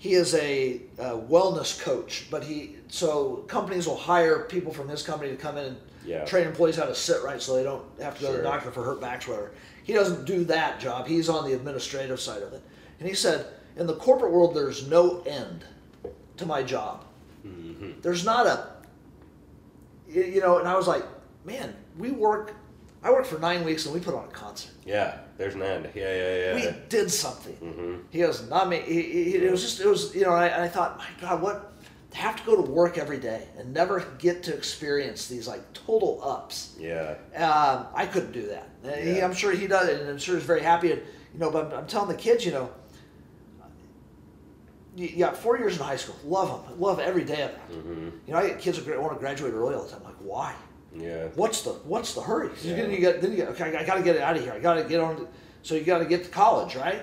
he is a, uh wellness coach, but he so companies will hire people from his company to come in and Yeah. train employees how to sit right so they don't have to go to the doctor for hurt backs or whatever. He doesn't do that job. He's on the administrative side of it. And he said, in the corporate world, there's no end to my job. Mhm. There's not a, you you know, and I was like, man, we work, I worked for nine weeks and we put on a concert. Yeah. There's an end. Yeah. Yeah. Yeah. We did something. Mhm. He goes, not me. He, he, it was just, it was, you know, and I, and I thought, my God, what, to have to go to work every day and never get to experience these like total ups. Yeah. Um, I couldn't do that. Uh, He, I'm sure he does, and I'm sure he's very happy. And, you know, but I'm, I'm telling the kids, you know, you, got four years in high school. Love them. Love every day of it. Mhm. You know, I get kids that gra- want to graduate early all the time. I'm like, why? Yeah. What's the What's the hurry? Yeah. get, you get, then you get, okay, I got to get it out of here. I got to get on. To, so you got to get to college, right?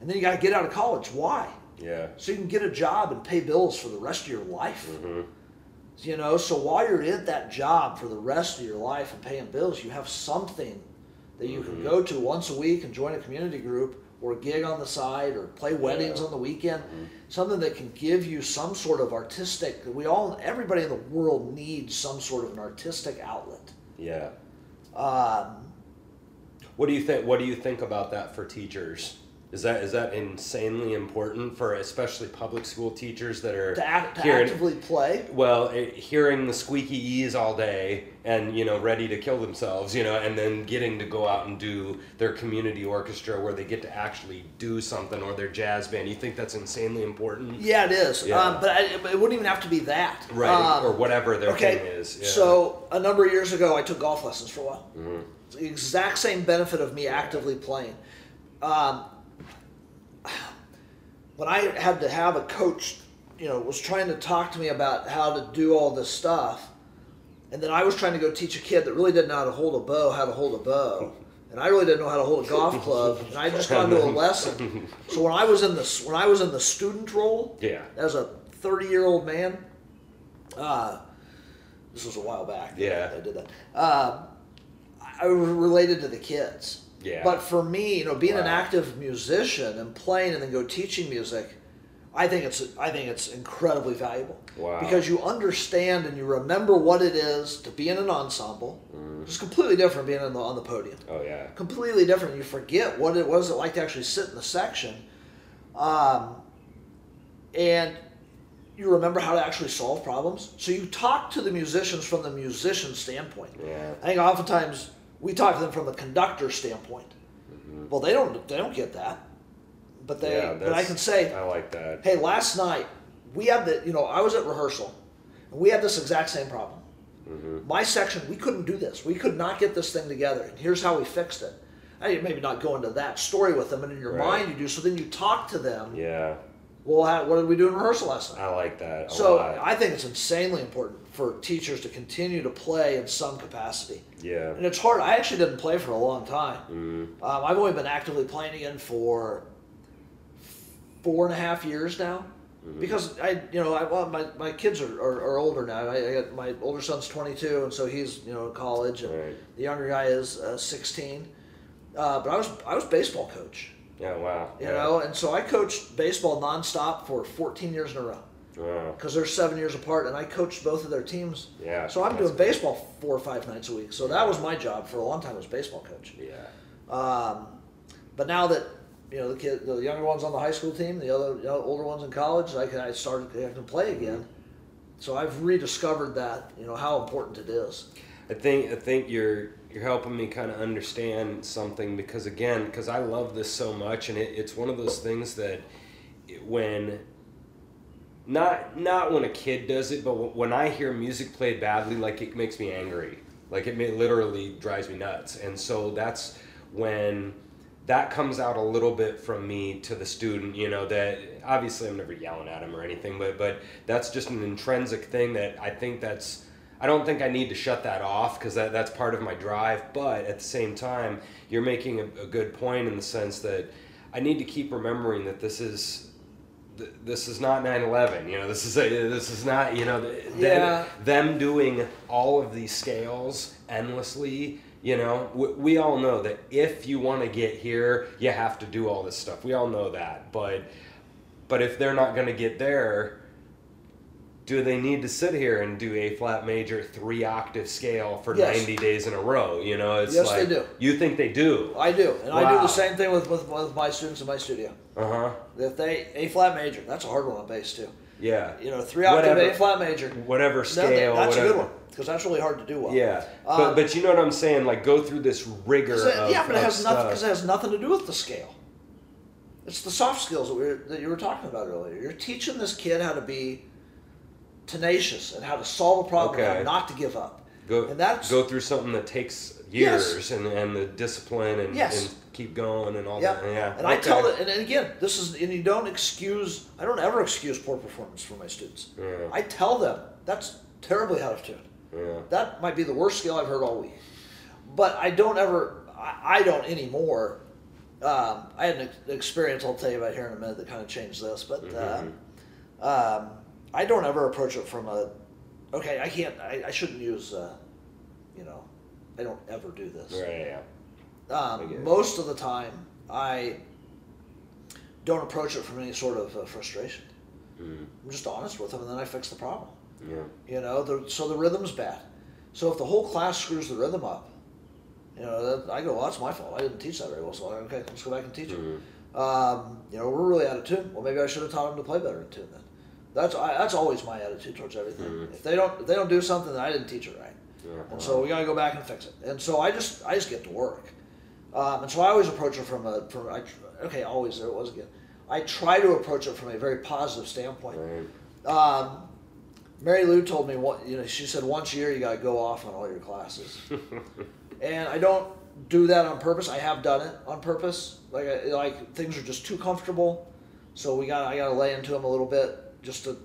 And then you got to get out of college. Why? Yeah. so you can get a job and pay bills for the rest of your life. Mhm. You know, so while you're in that job for the rest of your life and paying bills, you have something that you can Mhm. go to once a week and join a community group or gig on the side or play weddings Yeah. on the weekend. Mhm. Something that can give you some sort of artistic. We all, everybody in the world needs some sort of an artistic outlet. Yeah. Um, What do you think? What do you think about that for teachers? Is that is that insanely important for especially public school teachers that are to, act, to hearing- actively play. well eh, hearing the squeaky e's all day and you know ready to kill themselves you know and then getting to go out and do their community orchestra where they get to actually do something or their jazz band you think that's insanely important Yeah, it is. Yeah. Um, but I, it wouldn't even have to be that. right Um, or whatever their okay, thing is yeah. So a number of years ago, I took golf lessons for a while. Mhm. It's the exact same benefit of me actively playing. Um, when I had to have a coach, you know, was trying to talk to me about how to do all this stuff, and then I was trying to go teach a kid that really didn't know how to hold a bow, how to hold a bow. And I really didn't know how to hold a golf club, and I just got to a lesson. So when I was in the when I was in the student role, yeah as a 30 year old man, uh, this was a while back. Yeah. I did that. Um, I was related to the kids. Yeah. But for me, you know, being an active musician and playing and then go teaching music, I think it's I think it's incredibly valuable. Wow. Because you understand and you remember what it is to be in an ensemble. It's completely different being on the on the podium oh yeah completely different. You forget what it was it like to actually sit in the section, um, and you remember how to actually solve problems. So you talk to the musicians from the musician standpoint. yeah I think oftentimes we talk to them from the conductor standpoint. Well, they don't they don't get that, but they Mm-hmm. yeah but I can say, i like that hey, last night we had the you know I was at rehearsal, and we had this exact same problem. Mhm. My section, we couldn't do this. We could not get this thing together. And here's how we fixed it. I maybe not go into that story with them, and in your Right. mind you do. So then you talk to them. yeah Well, how, what did we do in rehearsal last night? i like that So lot. I think it's insanely important for teachers to continue to play in some capacity. yeah And it's hard. I actually didn't play for a long time. mm Um, I've only been actively playing again for four and a half years now. Mm-hmm. Because I, you know, I, well, my, my kids are, are, are older now. I, I got my older son's 22, and so he's, you know, in college, and Right. the younger guy is uh, 16. Uh, but I was I was baseball coach, yeah wow you yeah. know, and so I coached baseball nonstop for 14 years in a row because they're seven years apart, and I coached both of their teams. yeah So I'm doing baseball four or five nights a week. So that was my job for a long time was baseball coach. yeah Um, but now that you know the kid, the younger ones on the high school team, the other you know, older ones in college, I can I started I can play again. So I've rediscovered that you know how important it is. I think I think you're you're helping me kind of understand something because again, because I love this so much, and it, it's one of those things that when not not when a kid does it, but when I hear music played badly, like it makes me angry. Like it may, literally drives me nuts, and so that's when that comes out a little bit from me to the student. You know that obviously I'm never yelling at him or anything, but but that's just an intrinsic thing that I think that's. I don't think I need to shut that off because that, that's part of my drive. But at the same time, you're making a, a good point in the sense that I need to keep remembering that this is th- this is not 9/11. You know, this is a, this is not you know th- Yeah. them, them doing all of these scales endlessly. You know, we, we all know that if you want to get here, you have to do all this stuff. We all know that, but but if they're not going to get there, do they need to sit here and do A flat major three octave scale for Yes. 90 days in a row? You know, it's Yes, they like do. you think they do. I do, and I do the same thing with, with with my students in my studio. Uh huh. If they A flat major, that's a hard one on bass too. Yeah. You know, three octave Whatever. A flat major. Whatever No, scale. that's whatever. a good one because that's really hard to do well. Yeah, Um, but but you know what I'm saying? Like go through this rigor. it- of, yeah, but it has nothing because it has nothing to do with the scale. It's the soft skills that we were, that you were talking about earlier. You're teaching this kid how to be tenacious and how to solve a problem and how not to give up. go and that's- go through something that takes Yes. years and and the discipline and, Yes. and keep going and all Yeah, that. Yeah, and I tell it, and again, this is, and you don't excuse. I don't ever excuse poor performance for my students. Yeah. I tell them that's terribly out of tune. Yeah. That might be the worst skill I've heard all week. But I don't ever, I, I don't anymore um, I had an ex- experience I'll tell you about here in a minute that kind of changed this, but Mhm. uh, um, I don't ever approach it from a okay. I can't. I, I shouldn't use. Uh, you know, I don't ever do this. Right. Yeah. Um, most of the time, I don't approach it from any sort of uh, frustration. Mm, I'm just honest with them, and then I fix the problem. yeah. You know, the, so the rhythm's bad. So if the whole class screws the rhythm up, you know, that, I go, well, that's my fault. I didn't teach that very well. So I'm okay, let's go back and teach it. Mm, Um, you know, we're really out of tune. Well, maybe I should have taught them to play better in tune. Then that's I, that's always my attitude towards everything. Mhm. If they don't if they don't do something, then I didn't teach it right. yeah. And so we gotta go back and fix it. And so I just I just get to work. Um, and so I always approach it from a from I, okay always there it was again. I try to approach it from a very positive standpoint. Right. Um, Mary Lou told me what you know. She said once a year you got to go off on all your classes, and I don't do that on purpose. I have done it on purpose. Like I, like things are just too comfortable, so we got I got to lay into them a little bit just to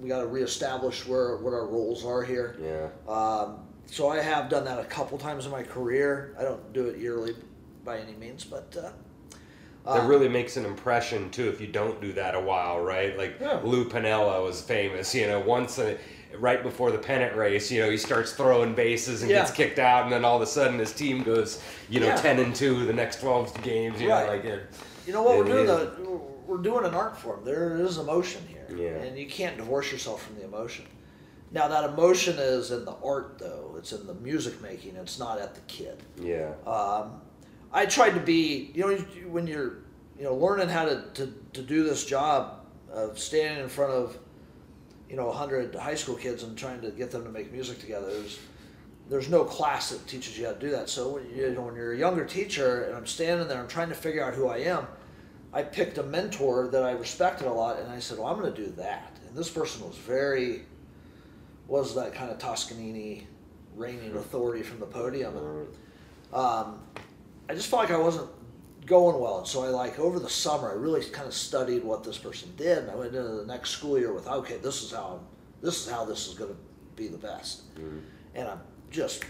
we got to reestablish where what our roles are here. yeah. Um, so I have done that a couple times in my career. I don't do it yearly by any means, but uh, That um, really makes an impression too if you don't do that a while, right? Like Yeah. Lou Piniella was famous, you know, once a, right before the pennant race, you know, he starts throwing bases and Yeah. gets kicked out, and then all of a sudden his team goes, you know, Yeah. ten and two the next twelve games, you Right. know, like it, You know what we're doing? The, we're doing an art form. There is emotion here, Yeah. and you can't divorce yourself from the emotion. Now that emotion is in the art, though. It's in the music making. It's not at the kid. yeah, Um, I tried to be, you know, when you're, you know, learning how to, to, to do this job of standing in front of, you know, 100 high school kids and trying to get them to make music together. There's, there's no class that teaches you how to do that. So when, you know, when you're a younger teacher and I'm standing there, I'm trying to figure out who I am. I picked a mentor that I respected a lot, and I said, "Well, I'm going to do that." And this person was very, was that kind of Toscanini, reigning authority from the podium. And, um, I just felt like I wasn't going well, and so I like over the summer I really kind of studied what this person did, and I went into the next school year with okay, this is how I'm, this is how this is going to be the best, Mm. and I'm just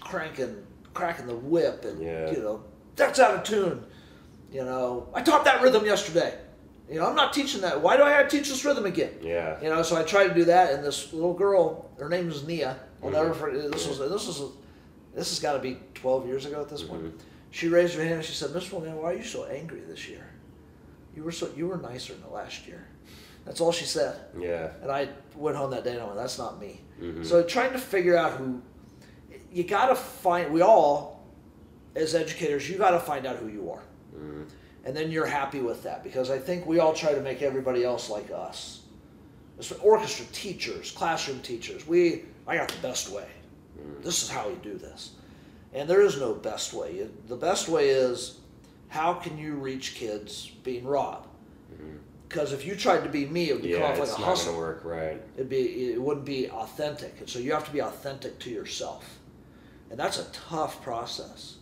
cranking, cracking the whip, and Yeah. you know that's out of tune. You know, I taught that rhythm yesterday. You know, I'm not teaching that. Why do I have to teach this rhythm again? yeah, You know, so I tried to do that, and this little girl, her name is Nia. I'll never Mhm. forget. This was this was this has got to be 12 years ago at this point. Mhm. She raised her hand and she said, "Miss William, why are you so angry this year? You were so you were nicer than the last year." That's all she said. yeah, And I went home that day and I went, "That's not me." Mhm. So trying to figure out who you got to find. We all, as educators, you got to find out who you are Mm. and then you're happy with that because I think we all try to make everybody else like us. It's orchestra teachers, classroom teachers. We, I got the best way. This is how you do this, and there is no best way. The best way is how can you reach kids being raw? Because if you tried to be me, it would come Mm-hmm. yeah, like a hustle. work, right? It'd be, it wouldn't be authentic, and so you have to be authentic to yourself, and that's a tough process.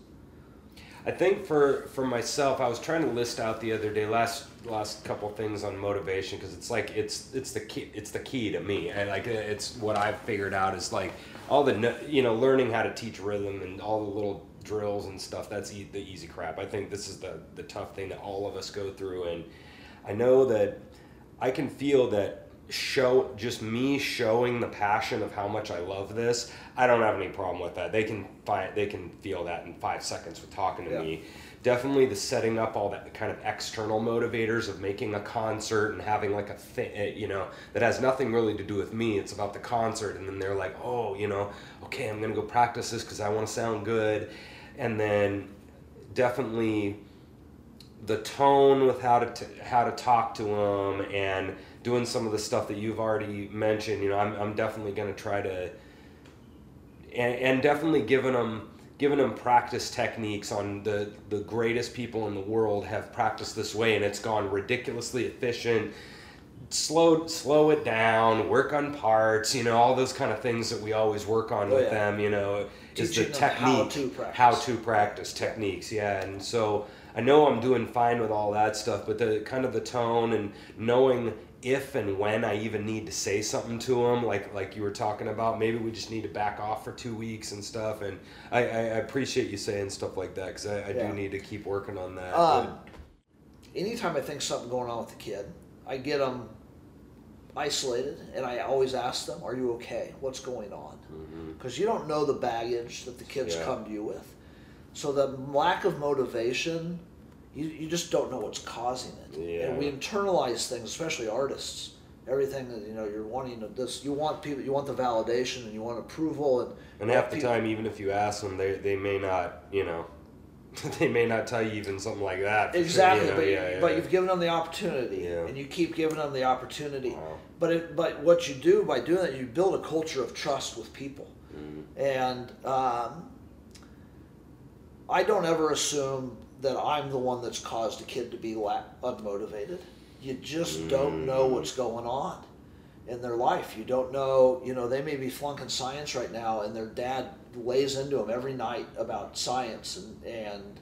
I think for for myself, I was trying to list out the other day last last couple things on motivation because it's like it's it's the key it's the key to me and like it's what I've figured out is like all the you know learning how to teach rhythm and all the little drills and stuff that's e- the easy crap. I think this is the the tough thing that all of us go through and I know that I can feel that show just me showing the passion of how much I love this. I don't have any problem with that. They can find they can feel that in five seconds with talking to Yeah. me. Definitely the setting up all that kind of external motivators of making a concert and having like a thing, eh, you know, that has nothing really to do with me. It's about the concert, and then they're like, oh, you know, okay, I'm gonna go practice this because I want to sound good, and then definitely the tone with how to t- how to talk to them and doing some of the stuff that you've already mentioned you know i'm, I'm definitely going to try to and, and definitely giving them giving them practice techniques on the the greatest people in the world have practiced this way and it's gone ridiculously efficient slow slow it down work on parts you know all those kind of things that we always work on Oh, with yeah. them you know is the Teaching them how technique to practice. how to practice techniques yeah and so i know i'm doing fine with all that stuff but the kind of the tone and knowing if and when I even need to say something to them, like like you were talking about. Maybe we just need to back off for two weeks and stuff. And I, I appreciate you saying stuff like that because I, I Yeah. do need to keep working on that. Um, anytime I think something going on with the kid, I get them isolated, and I always ask them, "Are you okay? What's going on?" Because you don't know the baggage that the kids Mm-hmm. Yeah. come to you with. So the lack of motivation, you, you just don't know what's causing it. Yeah. And we internalize things, especially artists. Everything that you know, you're wanting to this. You want people. You want the validation, and you want approval, and And half the people- time, even if you ask them, they, they may not, you know, they may not tell you even something like that. for sure, Exactly, you know, but, yeah, yeah, but yeah. you've given them the opportunity, and you keep giving them the opportunity. Wow. But it, but what you do by doing that, you build a culture of trust with people, Mm-hmm. and um, I don't ever assume that I'm the one that's caused a kid to be la- unmotivated. You just don't know Mm. what's going on in their life. You don't know, you know, they may be flunking science right now, and their dad lays into them every night about science, and and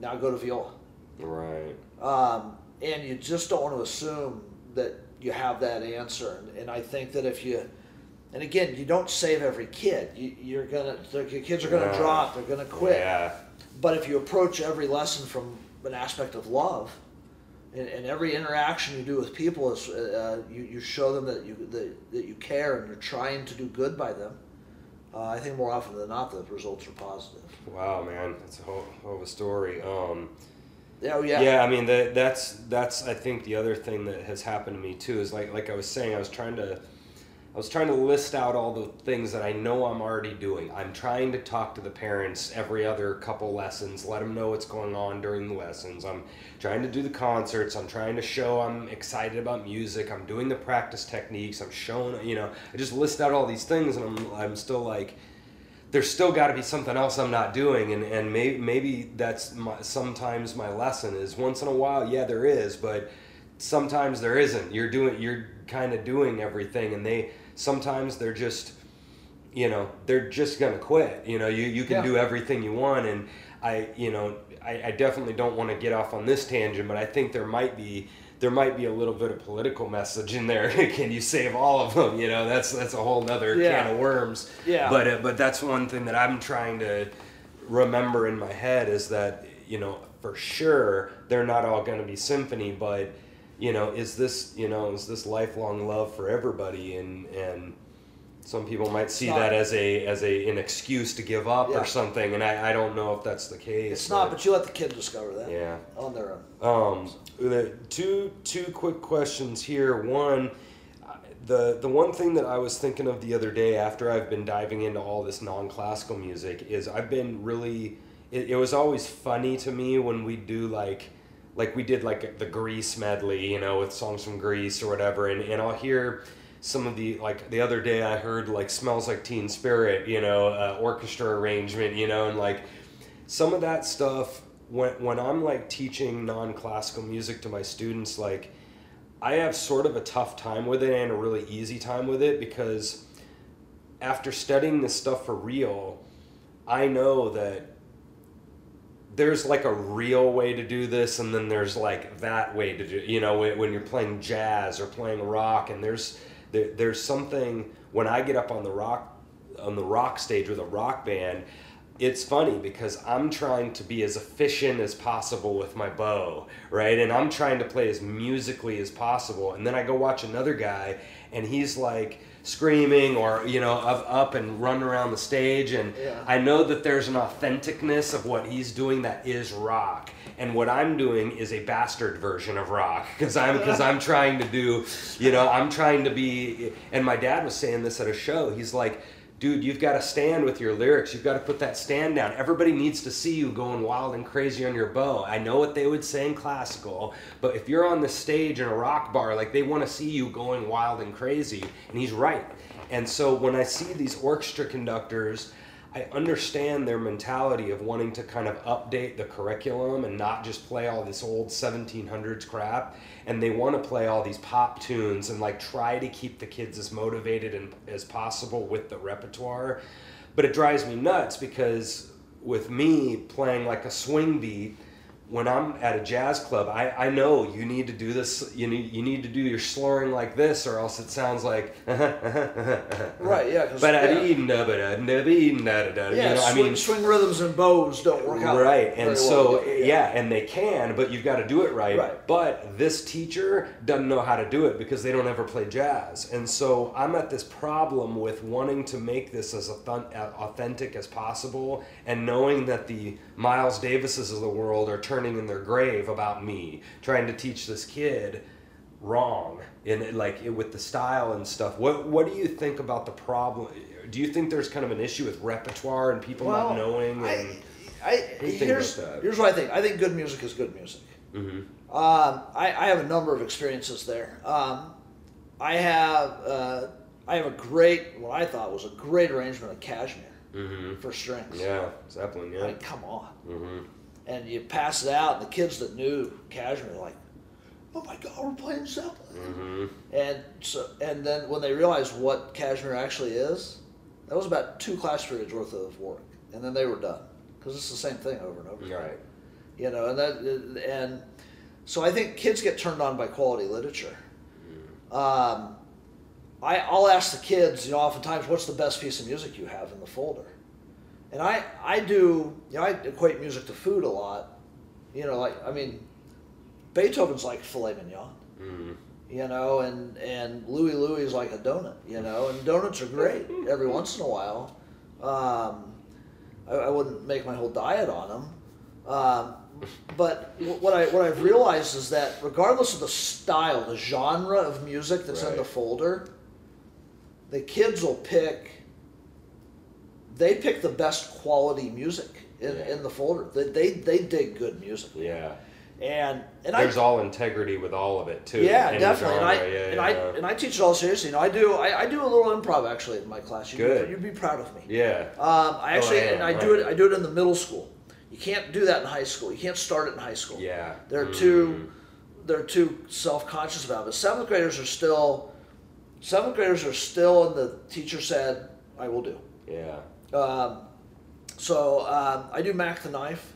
now go to viola. Right. Um, and you just don't want to assume that you have that answer. And, and I think that if you, and again, you don't save every kid. You, you're gonna, the your kids are gonna Yeah. drop. They're gonna quit. Yeah. But if you approach every lesson from an aspect of love, and, and every interaction you do with people is, uh, you, you show them that you that, that you care and you're trying to do good by them. Uh, I think more often than not, the results are positive. Wow, man, that's a whole, whole of a story. Um, Yeah, oh, yeah. yeah. I mean that that's that's I think the other thing that has happened to me too is like like I was saying I was trying to I was trying to list out all the things that I know I'm already doing. I'm trying to talk to the parents every other couple lessons, let them know what's going on during the lessons. I'm trying to do the concerts. I'm trying to show I'm excited about music. I'm doing the practice techniques. I'm showing, you know, I just list out all these things and I'm I'm still like there's still got to be something else I'm not doing, and and maybe maybe that's my, sometimes my lesson is once in a while, yeah, there is, but sometimes there isn't. You're doing, you're kind of doing everything, and they sometimes they're just, you know, they're just gonna quit. You know, you you can Yeah. do everything you want, and I, you know, I, I definitely don't want to get off on this tangent, but I think there might be. There might be a little bit of political message in there. Can you save all of them? You know, that's that's a whole nother Yeah. can of worms. Yeah. But uh, but that's one thing that I'm trying to remember in my head is that you know for sure they're not all going to be symphony, but you know is this you know is this lifelong love for everybody and and some people might see not. that as a as a an excuse to give up Yeah. or something, and I, I don't know if that's the case. It's not, but you let the kid discover that yeah. on their own. Um, the two two quick questions here. One, the the one thing that I was thinking of the other day after I've been diving into all this non-classical music is I've been really. It, it was always funny to me when we do like. Like we did like the Grease medley, you know, with songs from Grease or whatever, and, and I'll hear some of the like the other day I heard like "Smells Like Teen Spirit," you know, uh, orchestra arrangement, you know, and like some of that stuff when when I'm like teaching non-classical music to my students like I have sort of a tough time with it and a really easy time with it because after studying this stuff for real I know that there's like a real way to do this and then there's like that way to do you know when, you're playing jazz or playing rock and there's there, there's something when I get up on the rock on the rock stage with a rock band it's funny because I'm trying to be as efficient as possible with my bow, right? And I'm trying to play as musically as possible. And then I go watch another guy and he's like screaming or, you know, up, up and running around the stage. And Yeah. I know that there's an authenticness of what he's doing that is rock. And what I'm doing is a bastard version of rock because I'm because I'm trying to do, you know, I'm trying to be. And my dad was saying this at a show. He's like, dude, you've got to stand with your lyrics. You've got to put that stand down. Everybody needs to see you going wild and crazy on your bow. I know what they would say in classical, but if you're on the stage in a rock bar, like they want to see you going wild and crazy. And he's right. And so when I see these orchestra conductors, I understand their mentality of wanting to kind of update the curriculum and not just play all this old 1700s crap. And they want to play all these pop tunes and like try to keep the kids as motivated and as possible with the repertoire. But it drives me nuts because with me playing like a swing beat, when I'm at a jazz club, I, I know you need to do this. You need you need to do your slurring like this, or else it sounds like Right, yeah, But I yeah. didn't know, but I didn't know, Yeah, you know, I mean, swing rhythms and bows don't work out right and well so together, yeah. and they can but you've got to do it right. Right. but this teacher doesn't know how to do it because they don't ever play jazz and so i'm at this problem with wanting to make this as uh, authentic as possible and knowing that the miles davises of the world are turning in their grave about me trying to teach this kid wrong in like with the style and stuff what what do you think about the problem do you think there's kind of an issue with repertoire and people Well, not knowing and I, I, do you think here's, here's what I think. I think good music is good music. Mhm. Um, I, I have a number of experiences there. Um, I have uh, I have a great what I thought was a great arrangement of Kashmir Mhm. for strings. Yeah, Zeppelin. Yeah. mean, come on. hmm And you pass it out, and the kids that knew Kashmir are like, "Oh my God, we're playing Zeppelin!" hmm And so, and then when they realized what Kashmir actually is, that was about two class periods worth of work, and then they were done because it's the same thing over and over. again. Right. You know, and that and so I think kids get turned on by quality literature. Um, I I'll ask the kids, you know, oftentimes, what's the best piece of music you have in the folder? And I I do you know I equate music to food a lot. You know, like I mean, Beethoven's like filet mignon hmm you know, and and Louie Louie is like a donut, you know, and donuts are great every once in a while. Um, I, I wouldn't make my whole diet on them, um, but what I what I've realized is that regardless of the style, the genre of music that's in the folder, the kids will pick. They pick the best quality music in, Yeah. in the folder. They, they they dig good music, Yeah. and and I There's all integrity with all of it too. yeah, definitely. And I genre, yeah, and yeah, I and I teach it all seriously. You know, I do I, I do a little improv actually in my class. You'd Good. Be, you'd be proud of me. Yeah. Um, I actually I and I I do it. I do it in the middle school. You can't do that in high school. You can't start it in high school. Yeah. They're Mhm. too they're too self conscious about it. But seventh graders are still seventh graders are still and the teacher said, I will do. Yeah. Um, so um, I do Mack the knife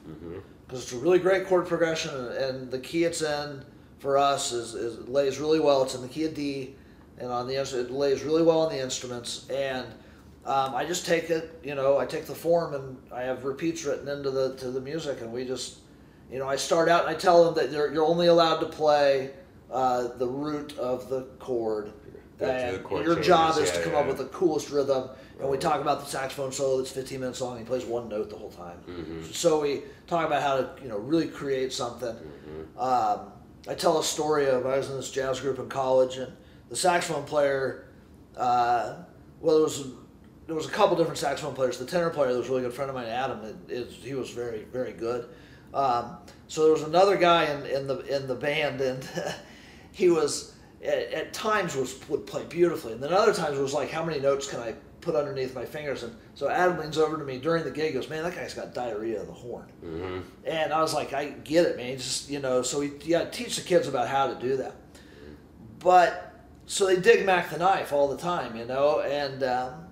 because it's a really great chord progression, and, the key it's in for us is, is it lays really well. It's in the key of D, and on the it lays really well on the instruments. And um, I just take it, you know, I take the form and I have repeats written into the to the music, and we just, you know, I start out and I tell them that you're, you're only allowed to play uh, the root of the chord. And your job is to come yeah. up with the coolest rhythm. And we talk about the saxophone solo that's 15 minutes long. He plays one note the whole time. Mhm. So we talk about how to, you know, really create something. Mm-hmm. Um, I tell a story of I was in this jazz group in college, and the saxophone player, uh, well, there was there was a couple different saxophone players. The tenor player, that was a really good friend of mine, Adam, it, it, he was very very good. Um, so there was another guy in, in the in the band, and he was at, at times was would play beautifully, and then other times was like, how many notes can I put underneath my fingers? And so Adam leans over to me during the gig, goes, man, that guy's got diarrhea of the horn. hmm And I was like, I get it, man. Just you know, so we yeah teach the kids about how to do that. But so they dig Mack the knife all the time, you know, and um,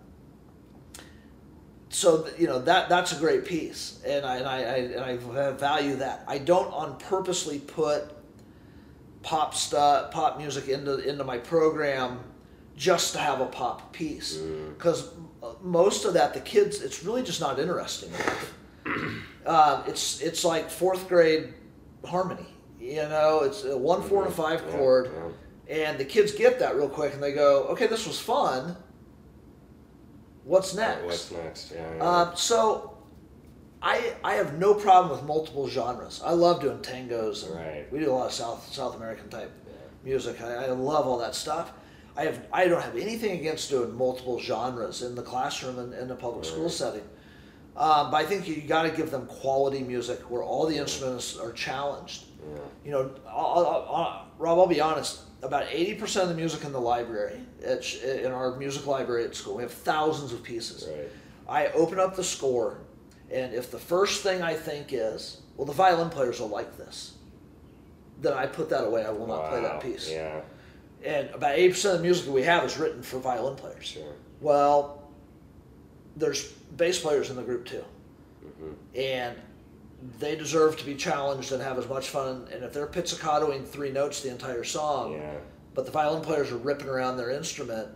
so you know that that's a great piece, and I and I, I and I value that. I don't on purposely put pop stuff, pop music into into my program just to have a pop piece because most of that the kids it's really just not interesting enough. uh, it's it's like fourth grade harmony. You know, it's a one, four, and a five chord, yeah. and the kids get that real quick, and they go, "Okay, this was fun. What's next?" What's next? Yeah. yeah. Um, so, I I have no problem with multiple genres. I love doing tangos. And Right. We do a lot of South South American type music. I, I love all that stuff. I have I don't have anything against doing multiple genres in the classroom and in the public school setting. Um, but I think you got to give them quality music where all the instruments are challenged. yeah. You know, I'll, I'll, I'll, Rob, I'll be honest. About eighty percent of the music in the library, at, in our music library at school, we have thousands of pieces. Right. I open up the score, and if the first thing I think is, well, the violin players will like this, then I put that away. I will not play that piece. Yeah. And about eighty percent of the music that we have is written for violin players. Sure. Well, there's bass players in the group too, hmm and they deserve to be challenged and have as much fun. And if they're pizzicatoing three notes the entire song, Yeah. but the violin players are ripping around their instrument,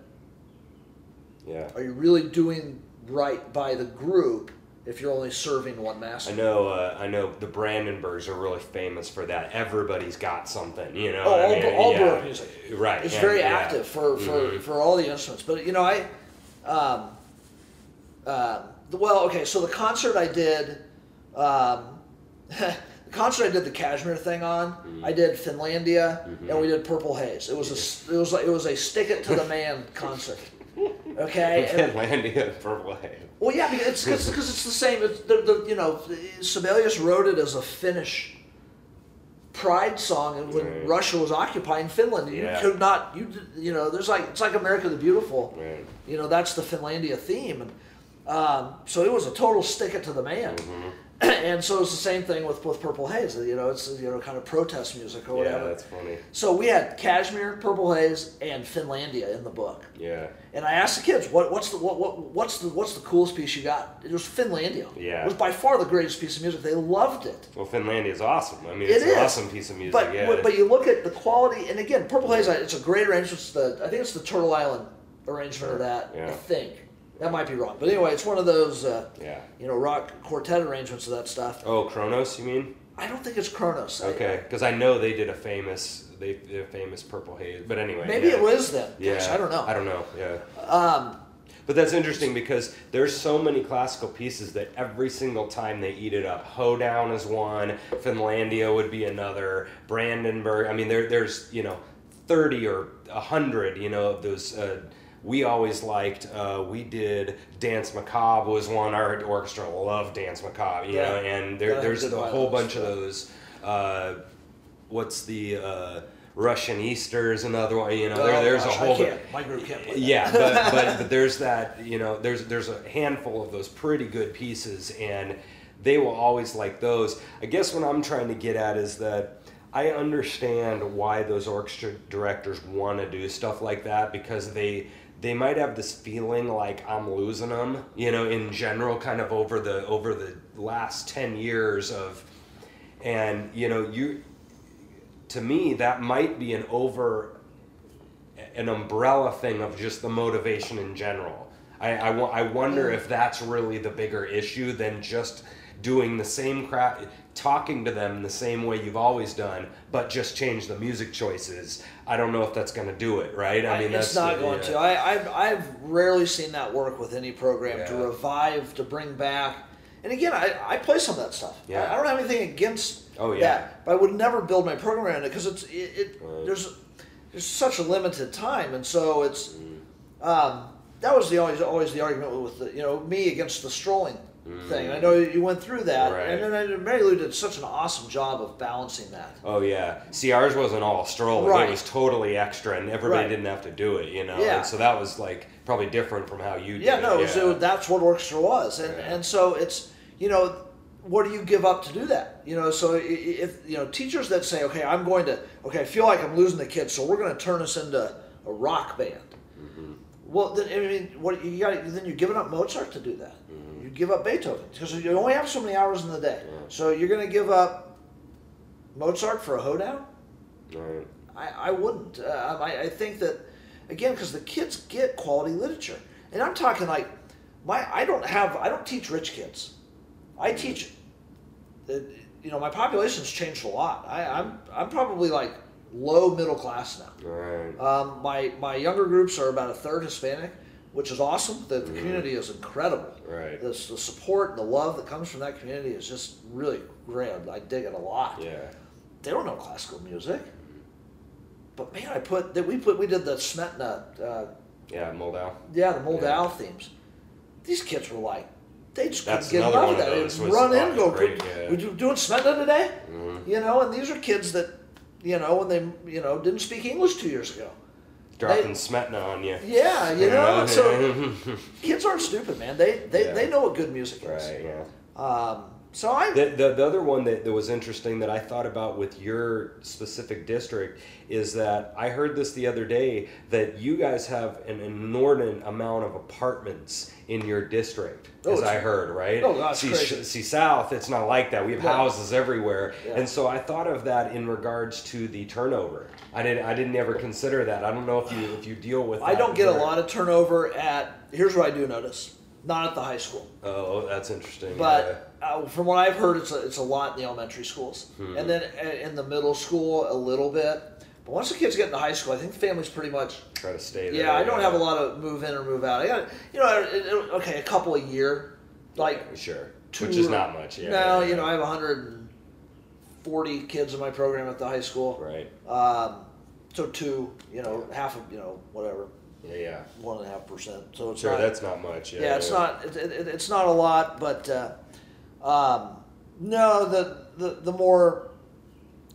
Yeah. are you really doing right by the group if you're only serving one master. I know. Uh, I know. The Brandenburgs are really famous for that. Everybody's got something, you know. Oh, I mean, all yeah. Music. Right. It's yeah, very yeah. active for, for, Mhm. for all the instruments. But you know, I, um, uh, well, okay. So the concert I did, um, the concert I did the Kashmir thing on. Mm-hmm. I did Finlandia, and we did Purple Haze. It was a it was like, it was a stick it to the man concert. Okay. And- Finlandia Purple Haze. well, yeah, because it's because it's the same. It's the, the you know Sibelius wrote it as a Finnish pride song, and when Right. Russia was occupying Finland, you Yeah. could not you you know there's like it's like America the Beautiful. Right. You know that's the Finlandia theme, and um, so it was a total stick it to the man. Mm-hmm. and so it's the same thing with with Purple Haze. You know, it's you know kind of protest music or whatever. Yeah, that's funny. so we had Kashmir, Purple Haze, and Finlandia in the book. Yeah. And I asked the kids, what, what's the what, what what's the what's the coolest piece you got? It was Finlandia. Yeah. It was by far the greatest piece of music. They loved it. Well, Finlandia is awesome. I mean, It it's is. an awesome piece of music. But yeah. but, but you look at the quality, and again, Purple Haze, it's a great arrangement. It's the I think it's the Turtle Island arrangement of that. Yeah. I think that might be wrong, but anyway, it's one of those uh, yeah. you know rock quartet arrangements of that stuff. Oh, Kronos, you mean? I don't think it's Kronos. Okay, because I know they did a famous, they did a famous Purple Haze. But anyway. Maybe yeah. it was then. Yeah. Gosh, I don't know. I don't know. Yeah. Um, But that's interesting because there's so many classical pieces that every single time they eat it up. Hoedown is one, Finlandia would be another, Brandenburg. I mean, there, there's you know, thirty or hundred. You know, of those. Uh, we always liked. Uh, we did Danse Macabre was one. Our orchestra loved Danse Macabre. You Yeah. know, and there, there's a whole bunch of those. Uh, what's the uh, Russian Is another one? You know, there, oh, there's gosh, a whole. My group can't play that. yeah, but, but but there's that you know there's there's a handful of those pretty good pieces, and they will always like those. I guess what I'm trying to get at is that I understand why those orchestra directors want to do stuff like that because they they might have this feeling like I'm losing them, you know, in general, kind of over the over the last ten years of, and you know you to me that might be an over an umbrella thing of just the motivation in general. I, I, I wonder if that's really the bigger issue than just doing the same crap, talking to them the same way you've always done, but just change the music choices. I don't know if that's going to do it, right? I mean, it's that's not the- going yeah. to. I, I've, I've rarely seen that work with any program to revive, to bring back. And again, I, I play some of that stuff. Yeah. I, I don't have anything against Oh, yeah. that, but I would never build my program around it because it's it, it Right. there's there's such a limited time, and so it's Mm. um, that was the always always the argument with the, you know me against the strolling thing. Mm. I know you went through that, Right. and then Mary Lou did such an awesome job of balancing that. Oh yeah. See, ours wasn't all strolling. Right. It was totally extra, and everybody Right. didn't have to do it. You know. Yeah. And so that was like probably different from how you. Did Yeah, no, It. so that's what orchestra was, and Yeah. and so it's you know, what do you give up to do that? You know, so if you know teachers that say, okay, I'm going to, okay, I feel like I'm losing the kids, so we're going to turn this into a rock band. Mm-hmm. Well, then I mean, what you got? Then you're giving up Mozart to do that. Give up Beethoven because you only have so many hours in the day. Yeah. So you're going to give up Mozart for a hoedown? Right. I, I wouldn't. Uh, I, I think that again because the kids get quality literature, and I'm talking like my I don't have I don't teach rich kids. I teach. Uh, you know, my population's changed a lot. I, I'm I'm probably like low middle class now. Right. Um, my my younger groups are about a third Hispanic, which is awesome. The, the community is incredible. Right. The, the support and the love that comes from that community is just really grand. I dig it a lot Yeah. they don't know classical music. But man, I put that we put we did the Smetana, uh, Yeah. Moldau. yeah, the Moldau themes. These kids were like, they just That's couldn't get enough of that. was run in, go, great, "Could- yeah. we do doing Smetana today? Mhm. You know, and these are kids that, you know, when they, you know, didn't speak English two years ago. Dropping Smetana on you. Yeah, you know, so right. kids aren't stupid, man. They they, Yeah. they know what good music is. Right. Yeah. Um, so I The, the, the other one that, that was interesting that I thought about with your specific district is that I heard this the other day that you guys have an inordinate amount of apartments in your district, Oh, as I heard, right? Oh, that's see, crazy. see, South, it's not like that. We have No. houses everywhere, Yeah. and so I thought of that in regards to the turnover. I didn't, I didn't ever consider that. I don't know if you if you deal with. I don't get a lot of turnover at. Here's what I do notice: not at the high school, Oh, that's interesting. but uh, from what I've heard, it's a, it's a lot in the elementary schools, Hmm. and then uh, in the middle school a little bit. But once the kids get into high school, I think the family's pretty much. Yeah. try to stay there. Yeah, I don't have a lot of move in or move out. I got you know, it, it, okay, a couple a year, like Sure, two which is not much. Yeah. no, yeah, you know. I have 140 kids in my program at the high school. Right. Um, so two, you know, half of you know whatever, Yeah, yeah. one and a half percent. So it's Sure, not, that's not much. Yeah, yeah, it's not it, it's not a lot, but uh, um, no, the, the the more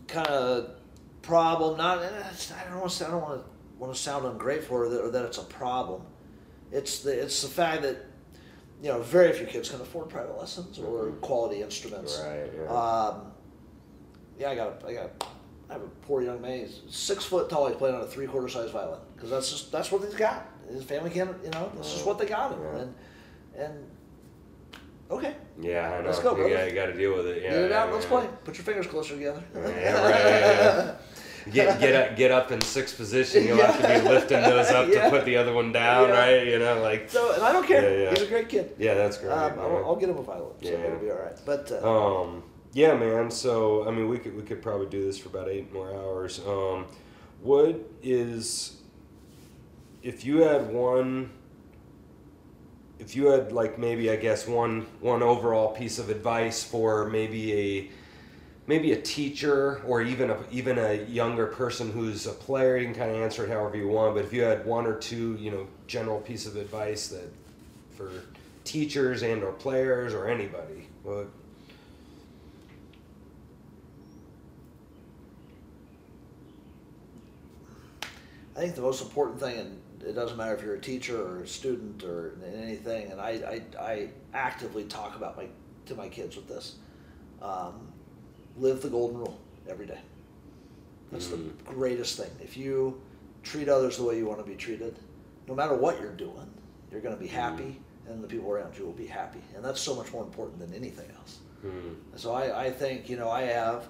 kind of problem, not eh, I don't want to I don't want to want to sound ungrateful or that, or that it's a problem. It's the it's the fact that you know very few kids can afford private lessons or quality instruments. Right. Yeah. Um, yeah, I got I got I have a poor young man. He's six foot tall. He's playing on a three quarter size violin because that's just that's what he's got. His family can't, you know, that's just what they got him. Yeah. And and okay, yeah, I know. let's go, brother. got, you got to deal with it. Yeah. get it out. yeah, Let's yeah. play. Put your fingers closer together. Yeah, right, yeah, yeah. Get get up, get up in sixth position. You'll have to be lifting those up Yeah. to put the other one down, Yeah. right? You know, like So and I don't care. Yeah, yeah. He's a great kid. yeah, that's great. Um. I'll, I'll get him a violin, so Yeah. it'll be all right. But uh, Um, yeah, man. So I mean, we could we could probably do this for about eight more hours. Um, what is if you had one? If you had like maybe I guess one one overall piece of advice for maybe a maybe a teacher or even a even a younger person who's a player, you can kind of answer it however you want. But if you had one or two, you know, general piece of advice that for teachers and or players or anybody, what I think the most important thing, and it doesn't matter if you're a teacher or a student or anything, and I, I, I actively talk about my to my kids with this. Um, live the golden rule every day. That's Mhm. the greatest thing. If you treat others the way you want to be treated, no matter what you're doing, you're going to be happy, and the people around you will be happy, and that's so much more important than anything else. Hmm. So I, I think you know I have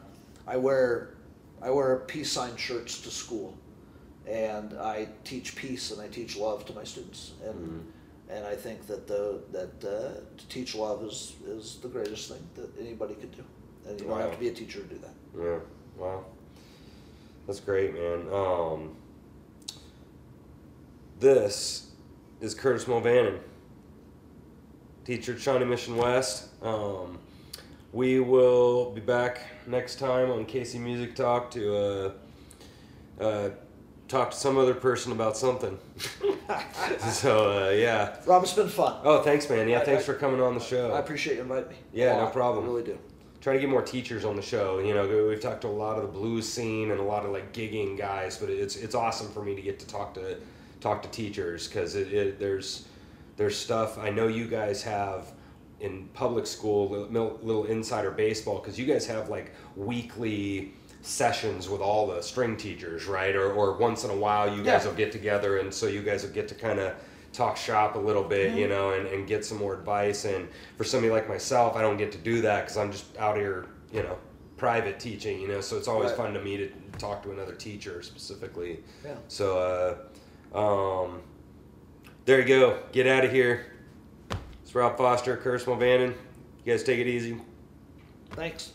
I wear I wear peace sign shirts to school, and I teach peace and I teach love to my students, and Mhm. and I think that the that uh, to teach love is is the greatest thing that anybody could do, and you don't have to be a teacher to do that. Yeah. Wow. That's great, man. Um, this is Curtis Mulvenon, teacher at Shawnee Mission West. Um, we will be back next time on KC Music Talk to uh, uh, talk to some other person about something. so uh, yeah. Rob, it's been fun. Oh, thanks, man. Yeah, I- thanks I- for coming on the show. I appreciate you inviting me. Yeah, no problem. I really do. trying to get more teachers on the show. You know, we've talked to a lot of the blues scene and a lot of like gigging guys, but it's it's awesome for me to get to talk to talk to teachers because it, it there's there's stuff I know you guys have in public school, little, little insider baseball, because you guys have like weekly sessions with all the string teachers, right? Or, or once in a while you guys Yeah. will get together and so you guys will get to kind of talk shop a little bit, you know, and, and get some more advice. And for somebody like myself, I don't get to do that because I'm just out here, you know, private teaching, you know, so it's always Right. fun to me to talk to another teacher specifically. Yeah. So, uh, um, there you go. Get out of here. It's Rob Foster, Curtis Mulvenon. You guys take it easy. Thanks.